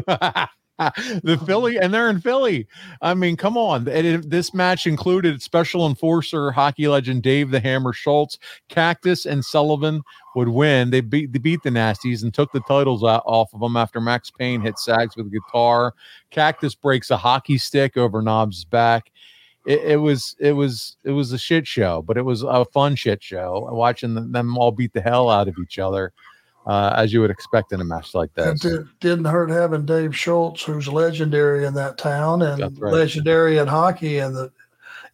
the Philly, and they're in Philly. I mean, come on. It, this match included special enforcer hockey legend Dave the Hammer Schultz. Cactus and Sullivan would win. They beat they beat the Nasties and took the titles out, off of them after Maxx Payne hit Sags with a guitar. Cactus breaks a hockey stick over Knobbs' back. It, it, was it was it was a shit show, but it was a fun shit show. Watching them all beat the hell out of each other uh, as you would expect in a match like that. It did, not hurt having Dave Schultz, who's legendary in that town and right. legendary in hockey in the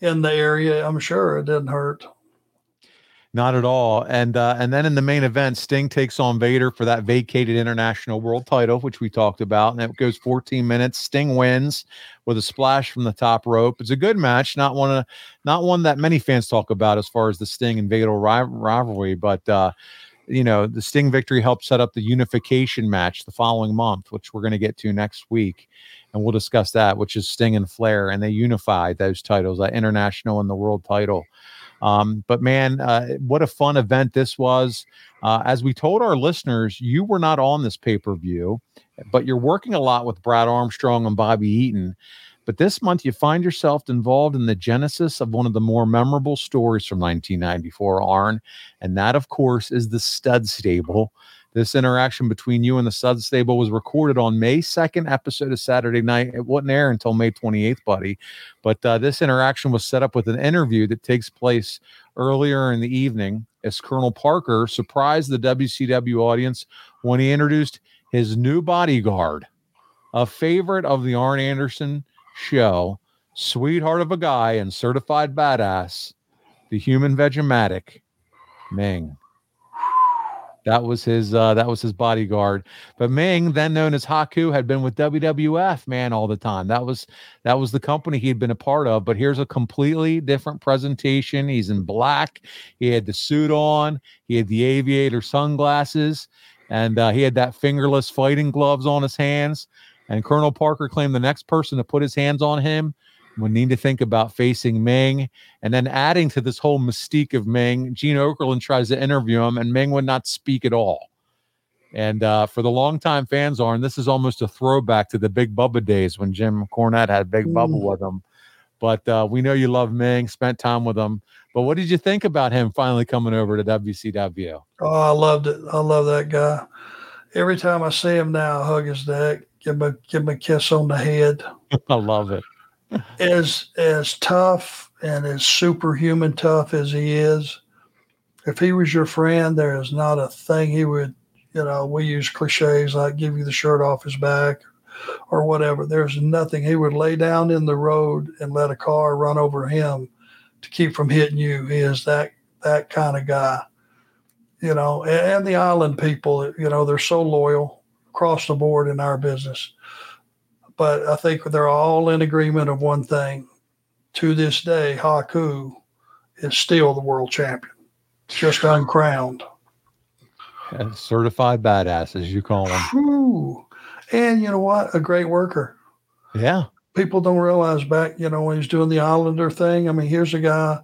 in the area. I'm sure it didn't hurt. Not at all. And uh, and then in the main event, Sting takes on Vader for that vacated international world title, which we talked about, and it goes 14 minutes. Sting wins with a splash from the top rope. It's a good match, not one of, not one that many fans talk about as far as the Sting and Vader rivalry, but uh, you know, the Sting victory helped set up the unification match the following month, which we're going to get to next week. And we'll discuss that, which is Sting and Flair. And they unified those titles, that international and the world title. Um, but man, uh, what a fun event this was. Uh, as we told our listeners, you were not on this pay per view, but you're working a lot with Brad Armstrong and Bobby Eaton. But this month, you find yourself involved in the genesis of one of the more memorable stories from 1994, Arn. And that, of course, is the stud stable. This interaction between you and the stud stable was recorded on May 2nd episode of Saturday night. It wouldn't air until May 28th, buddy. But uh, this interaction was set up with an interview that takes place earlier in the evening as Colonel Parker surprised the WCW audience when he introduced his new bodyguard, a favorite of the Arn Anderson show, sweetheart of a guy and certified badass, the human Vegematic, Meng. That was his uh, that was his bodyguard. But Meng, then known as Haku, had been with WWF man all the time. That was that was the company he'd been a part of. But here's a completely different presentation. He's in black. He had the suit on. He had the aviator sunglasses, and uh, he had that fingerless fighting gloves on his hands. And Colonel Parker claimed the next person to put his hands on him would need to think about facing Meng. And then adding to this whole mystique of Meng, Gene Okerlund tries to interview him, and Meng would not speak at all. And uh, for the longtime fans, Arn, this is almost a throwback to the Big Bubba days when Jim Cornette had Big Bubba mm. with him. But uh, we know you love Meng, spent time with him. But what did you think about him finally coming over to WCW? Oh, I loved it. I love that guy every time I see him now, I hug his neck, give him a, give him a kiss on the head. I love it. As as tough and as superhuman tough as he is, if he was your friend, there is not a thing he would, you know, we use cliches like give you the shirt off his back or whatever. There's nothing he would lay down in the road and let a car run over him to keep from hitting you. He is that that kind of guy. You know, and, and the island people, you know, they're so loyal across the board in our business. But I think they're all in agreement of one thing. To this day, Haku is still the world champion, just uncrowned. A certified badass, as you call him. Whew. And you know what? A great worker. Yeah. People don't realize back, you know, when he's doing the Islander thing. I mean, here's a guy,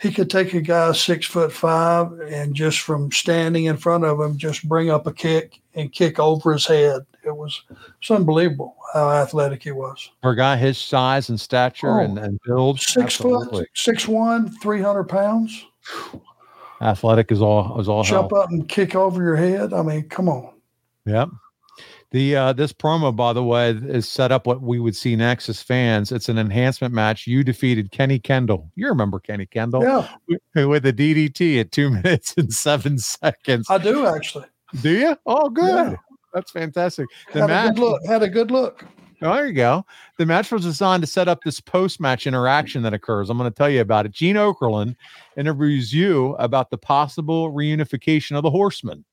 he could take a guy six foot five and just from standing in front of him, just bring up a kick and kick over his head. It was, it's unbelievable how athletic he was. For a guy his size and stature Oh. and, and build, Six absolutely. foot, six one, 300 pounds. athletic is all is all Jump hell. up and kick over your head. I mean, come on. Yep. The uh this promo, by the way, is set up what we would see next as fans. It's an enhancement match. You defeated Kenny Kendall. You remember Kenny Kendall Yeah, with the DDT at two minutes and seven seconds. I do actually. Do you? Oh, good. Yeah. That's fantastic. The Had a match. good look. Had a good look. Oh, there you go. The match was designed to set up this post-match interaction that occurs. I'm going to tell you about it. Gene Okerlund interviews you about the possible reunification of the Horsemen.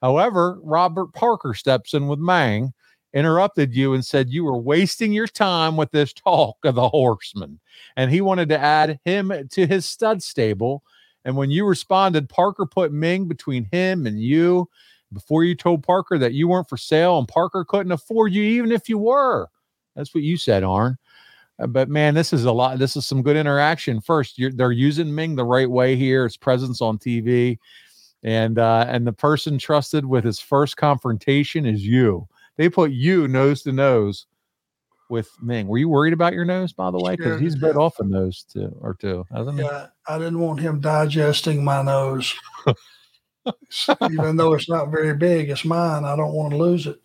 However, Robert Parker steps in with Meng, interrupted you, and said you were wasting your time with this talk of the Horsemen, and he wanted to add him to his stud stable. And when you responded, Parker put Meng between him and you before you told Parker that you weren't for sale and Parker couldn't afford you, even if you were. That's what you said, Arn. Uh, But man, this is a lot. This is some good interaction. First, you're, they're using Meng the right way here. It's presence on TV, and uh, and the person trusted with his first confrontation is you. They put you nose to nose with Meng. Were you worried about your nose, by the way? Because Scared he's bit off a nose too, or two, hasn't he? Yeah, I didn't want him digesting my nose. Even though it's not very big, it's mine. I don't want to lose it.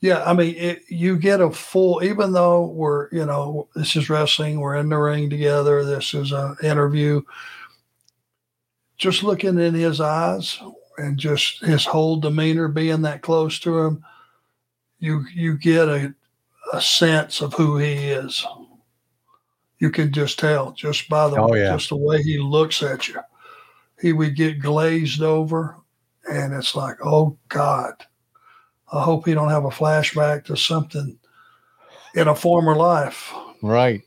Yeah, I mean, it, you get a full, even though we're, you know, this is wrestling, we're in the ring together, this is an interview. Just looking in his eyes and just his whole demeanor being that close to him, you you get a, a sense of who he is. You can just tell just by the Oh, yeah. just the way he looks at you. He would get glazed over, and it's like, oh God, I hope he don't have a flashback to something in a former life. Right.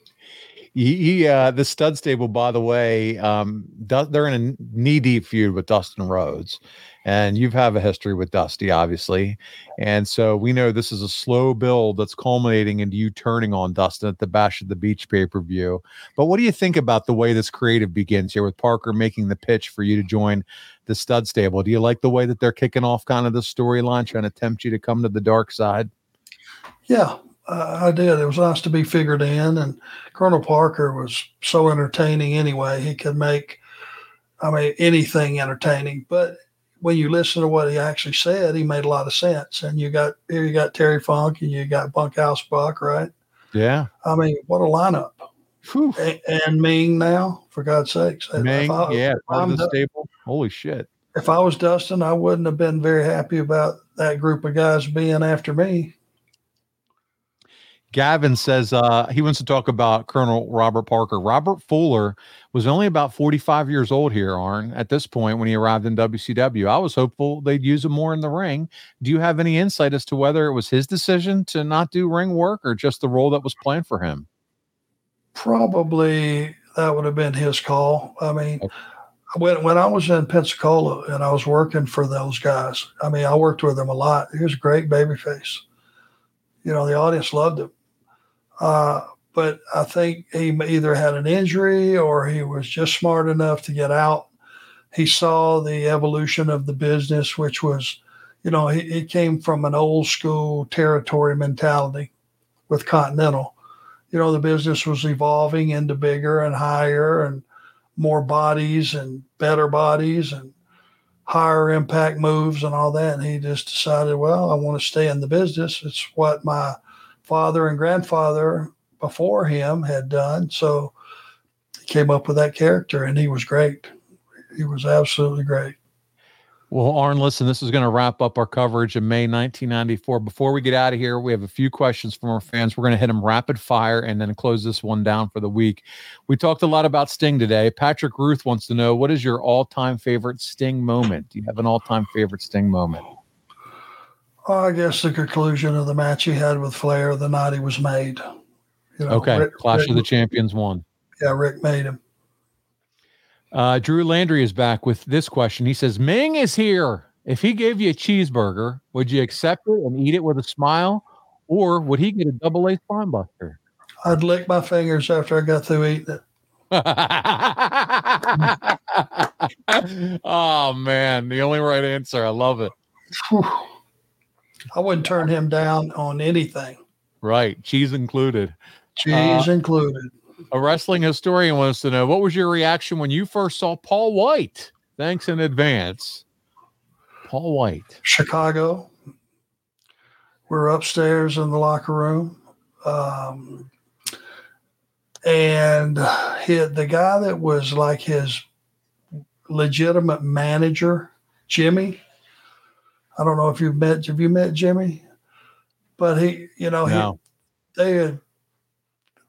He, he uh the stud stable, by the way, um, they're in a knee deep feud with Dustin Rhodes, and you've have a history with Dusty, obviously, and so we know this is a slow build that's culminating into you turning on Dustin at the Bash at the Beach pay per view. But what do you think about the way this creative begins here with Parker making the pitch for you to join the stud stable? Do you like the way that they're kicking off kind of the storyline, trying to tempt you to come to the dark side? Yeah, uh, I did. It was nice to be figured in, and Colonel Parker was so entertaining anyway. He could make, I mean, anything entertaining. But when you listen to what he actually said, he made a lot of sense. And you got here, you got Terry Funk, and you got Bunkhouse Buck, right? Yeah. I mean, what a lineup! And, and Meng now, for God's sakes, Meng, I- yeah, part I'm of the the- stable. Holy shit. if I was Dustin, I wouldn't have been very happy about that group of guys being after me. Gavin says uh, he wants to talk about Colonel Robert Parker. Robert Fuller was only about 45 years old here, Arn, at this point when he arrived in WCW. I was hopeful they'd use him more in the ring. Do you have any insight as to whether it was his decision to not do ring work or just the role that was planned for him? Probably that would have been his call. I mean, Okay. when when I was in Pensacola and I was working for those guys, I mean, I worked with them a lot. He was a great babyface. You know, the audience loved him. Uh, but I think he either had an injury or he was just smart enough to get out. He saw the evolution of the business, which was, you know, he, he came from an old school territory mentality with Continental. You know, the business was evolving into bigger and higher and more bodies and better bodies. And higher impact moves and all that. And he just decided, well, I want to stay in the business. It's what my father and grandfather before him had done. So he came up with that character and he was great. He was absolutely great. Well, Arn, listen, this is going to wrap up our coverage of May 1994. Before we get out of here, we have a few questions from our fans. We're going to hit them rapid fire and then close this one down for the week. We talked a lot about Sting today. Patrick Ruth wants to know what is your all time favorite Sting moment? Do you have an all time favorite Sting moment? Oh, I guess the conclusion of the match he had with Flair the night he was made. You know, okay. Rick, Clash Rick, of the Champions one. Yeah, Rick made him. Uh, Drew Landry is back with this question. He says, Meng is here. If he gave you a cheeseburger, would you accept it and eat it with a smile? Or would he get a double A spine buster? I'd lick my fingers after I got through eating it. oh man, the only right answer. I love it. I wouldn't turn him down on anything. Right, cheese included. Cheese uh, included. A wrestling historian wants to know what was your reaction when you first saw Paul White? Thanks in advance. Paul White. Chicago. We're upstairs in the locker room. Um, and he, the guy that was like his legitimate manager, Jimmy. I don't know if you've met. Have you met Jimmy? But he, you know, no. he, they had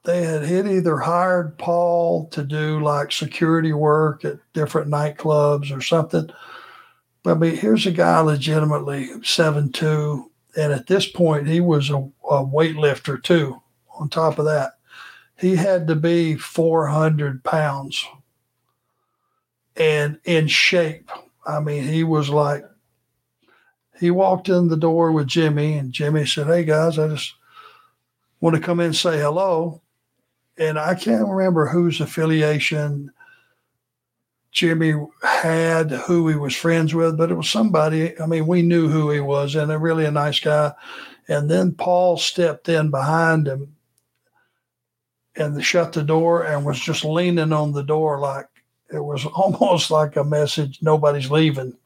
they had hit either hired Paul to do like security work at different nightclubs or something. But I mean, here's a guy legitimately seven two, and at this point he was a, a weightlifter too. On top of that, he had to be 400 pounds and in shape. I mean, he was like, he walked in the door with Jimmy, and Jimmy said, Hey guys, I just want to come in and say hello and I can't remember whose affiliation Jimmy had, who he was friends with, but it was somebody. I mean, we knew who he was, and a really a nice guy. And then Paul stepped in behind him and shut the door and was just leaning on the door like it was almost like a message nobody's leaving.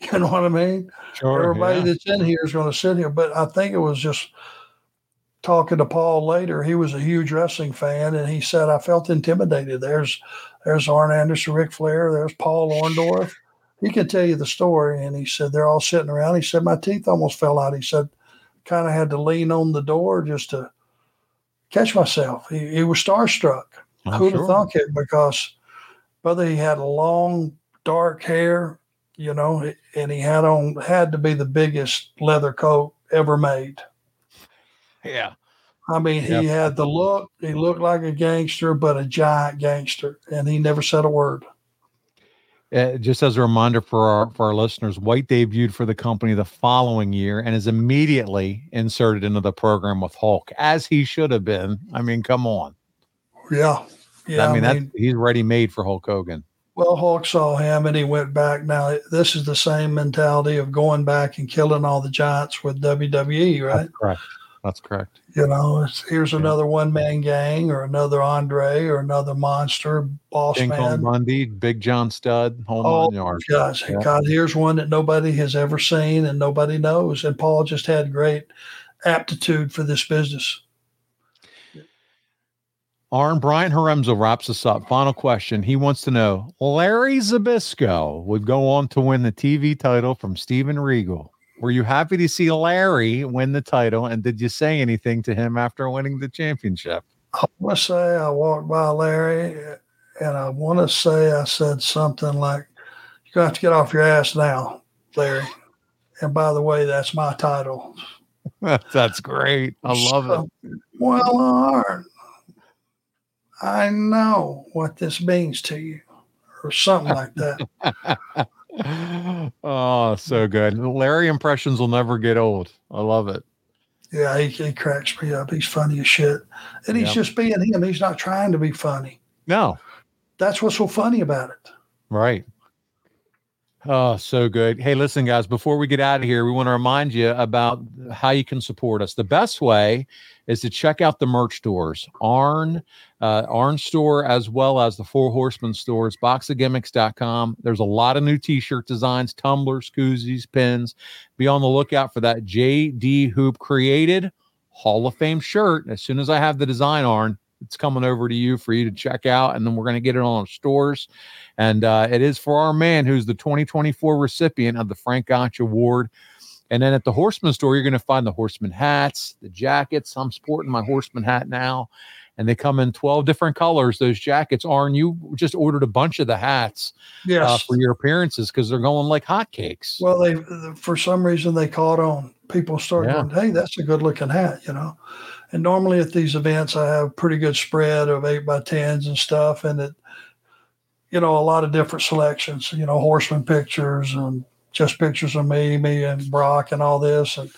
You know what I mean? Sure, Everybody yeah. that's in here is going to sit here. But I think it was just talking to Paul later, he was a huge wrestling fan, and he said, "I felt intimidated." There's, there's Arn Anderson, Ric Flair, there's Paul Orndorff. He can tell you the story, and he said they're all sitting around. He said my teeth almost fell out. He said, kind of had to lean on the door just to catch myself. He, he was starstruck. Oh, Who'd have thunk it? Because whether he had long dark hair, you know, and he had on had to be the biggest leather coat ever made. Yeah. I mean, yep. he had the look. He looked like a gangster, but a giant gangster, and he never said a word. Uh, just as a reminder for our for our listeners, White debuted for the company the following year and is immediately inserted into the program with Hulk, as he should have been. I mean, come on. Yeah, yeah. I mean, I mean he's ready made for Hulk Hogan. Well, Hulk saw him and he went back. Now, this is the same mentality of going back and killing all the giants with WWE, right? That's correct. That's correct. You know, here's yeah. another one man gang or another Andre or another monster boss King man. Kong Bundy, Big John Studd, home oh. Gosh, yeah. God, here's one that nobody has ever seen and nobody knows. And Paul just had great aptitude for this business. Arn Brian Haremza wraps us up. Final question. He wants to know Larry Zbyszko would go on to win the TV title from Steven Regal. Were you happy to see Larry win the title? And did you say anything to him after winning the championship? I want to say I walked by Larry and I want to say I said something like, You're going to have to get off your ass now, Larry. And by the way, that's my title. that's great. I love so, it. Well, Arn, I know what this means to you, or something like that. oh, so good. Larry impressions will never get old. I love it. Yeah, he, he cracks me up. He's funny as shit. And he's yep. just being him. He's not trying to be funny. No. That's what's so funny about it. Right. Oh, so good. Hey, listen, guys, before we get out of here, we want to remind you about how you can support us. The best way is to check out the merch stores, Arn, uh, Arn store, as well as the Four Horsemen stores, boxofgimmicks.com. There's a lot of new t shirt designs, tumblers, koozies, pins. Be on the lookout for that JD Hoop created Hall of Fame shirt. As soon as I have the design, Arn, it's coming over to you for you to check out, and then we're going to get it on our stores. And uh, it is for our man who's the 2024 recipient of the Frank Gotch Award. And then at the Horseman store, you're going to find the Horseman hats, the jackets. I'm sporting my Horseman hat now, and they come in 12 different colors. Those jackets are, and you just ordered a bunch of the hats Yes. uh, for your appearances because they're going like hotcakes. Well, they for some reason they caught on. People started Yeah. going, "Hey, that's a good looking hat," you know. And normally at these events, I have pretty good spread of eight by tens and stuff, and it, you know, a lot of different selections. You know, horseman pictures and just pictures of me, me and Brock, and all this. And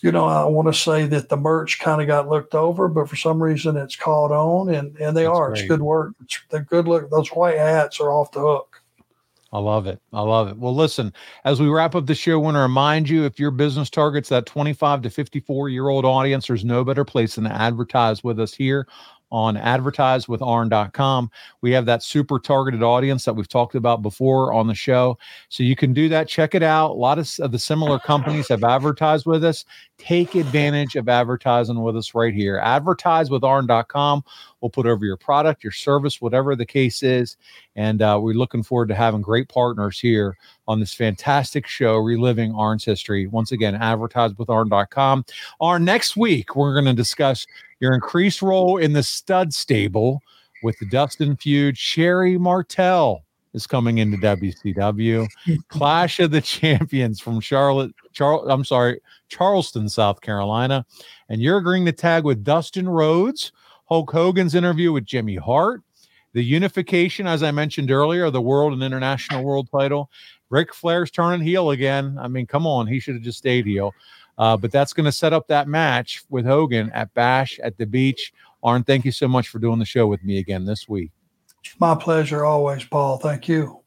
you know, I want to say that the merch kind of got looked over, but for some reason it's caught on, and and they That's are. great. It's good work. It's they're good look. Those white hats are off the hook. I love it. I love it. Well, listen, as we wrap up the show, I want to remind you if your business targets that 25 to 54 year old audience, there's no better place than to advertise with us here on advertisewitharn.com. We have that super targeted audience that we've talked about before on the show. So you can do that. Check it out. A lot of, the similar companies have advertised with us. Take advantage of advertising with us right here. Advertisewitharn.com. We'll put over your product, your service, whatever the case is. And uh, we're looking forward to having great partners here on this fantastic show, Reliving Arn's History. Once again, advertisewitharn.com. Our next week, we're going to discuss your increased role in the stud stable with the Dustin feud. Sherri Martel is coming into WCW. Clash of the Champions from Charlotte, Charl- I'm sorry, Charleston, South Carolina. And you're agreeing to tag with Dustin Rhodes, Hulk Hogan's interview with Jimmy Hart, the unification, as I mentioned earlier, of the world and international world title. Ric Flair's turning heel again. I mean, come on, he should have just stayed heel. Uh, but that's going to set up that match with Hogan at Bash at the beach. Arn, thank you so much for doing the show with me again this week. It's my pleasure always, Paul. Thank you.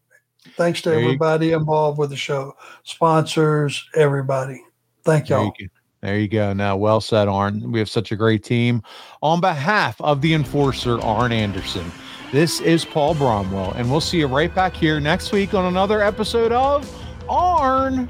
Thanks to There you- everybody involved with the show, sponsors, everybody. Thank y'all. you, go. there you go. Now, well said, Arn. We have such a great team. On behalf of the enforcer, Arn Anderson, this is Paul Bromwell, and we'll see you right back here next week on another episode of Arn.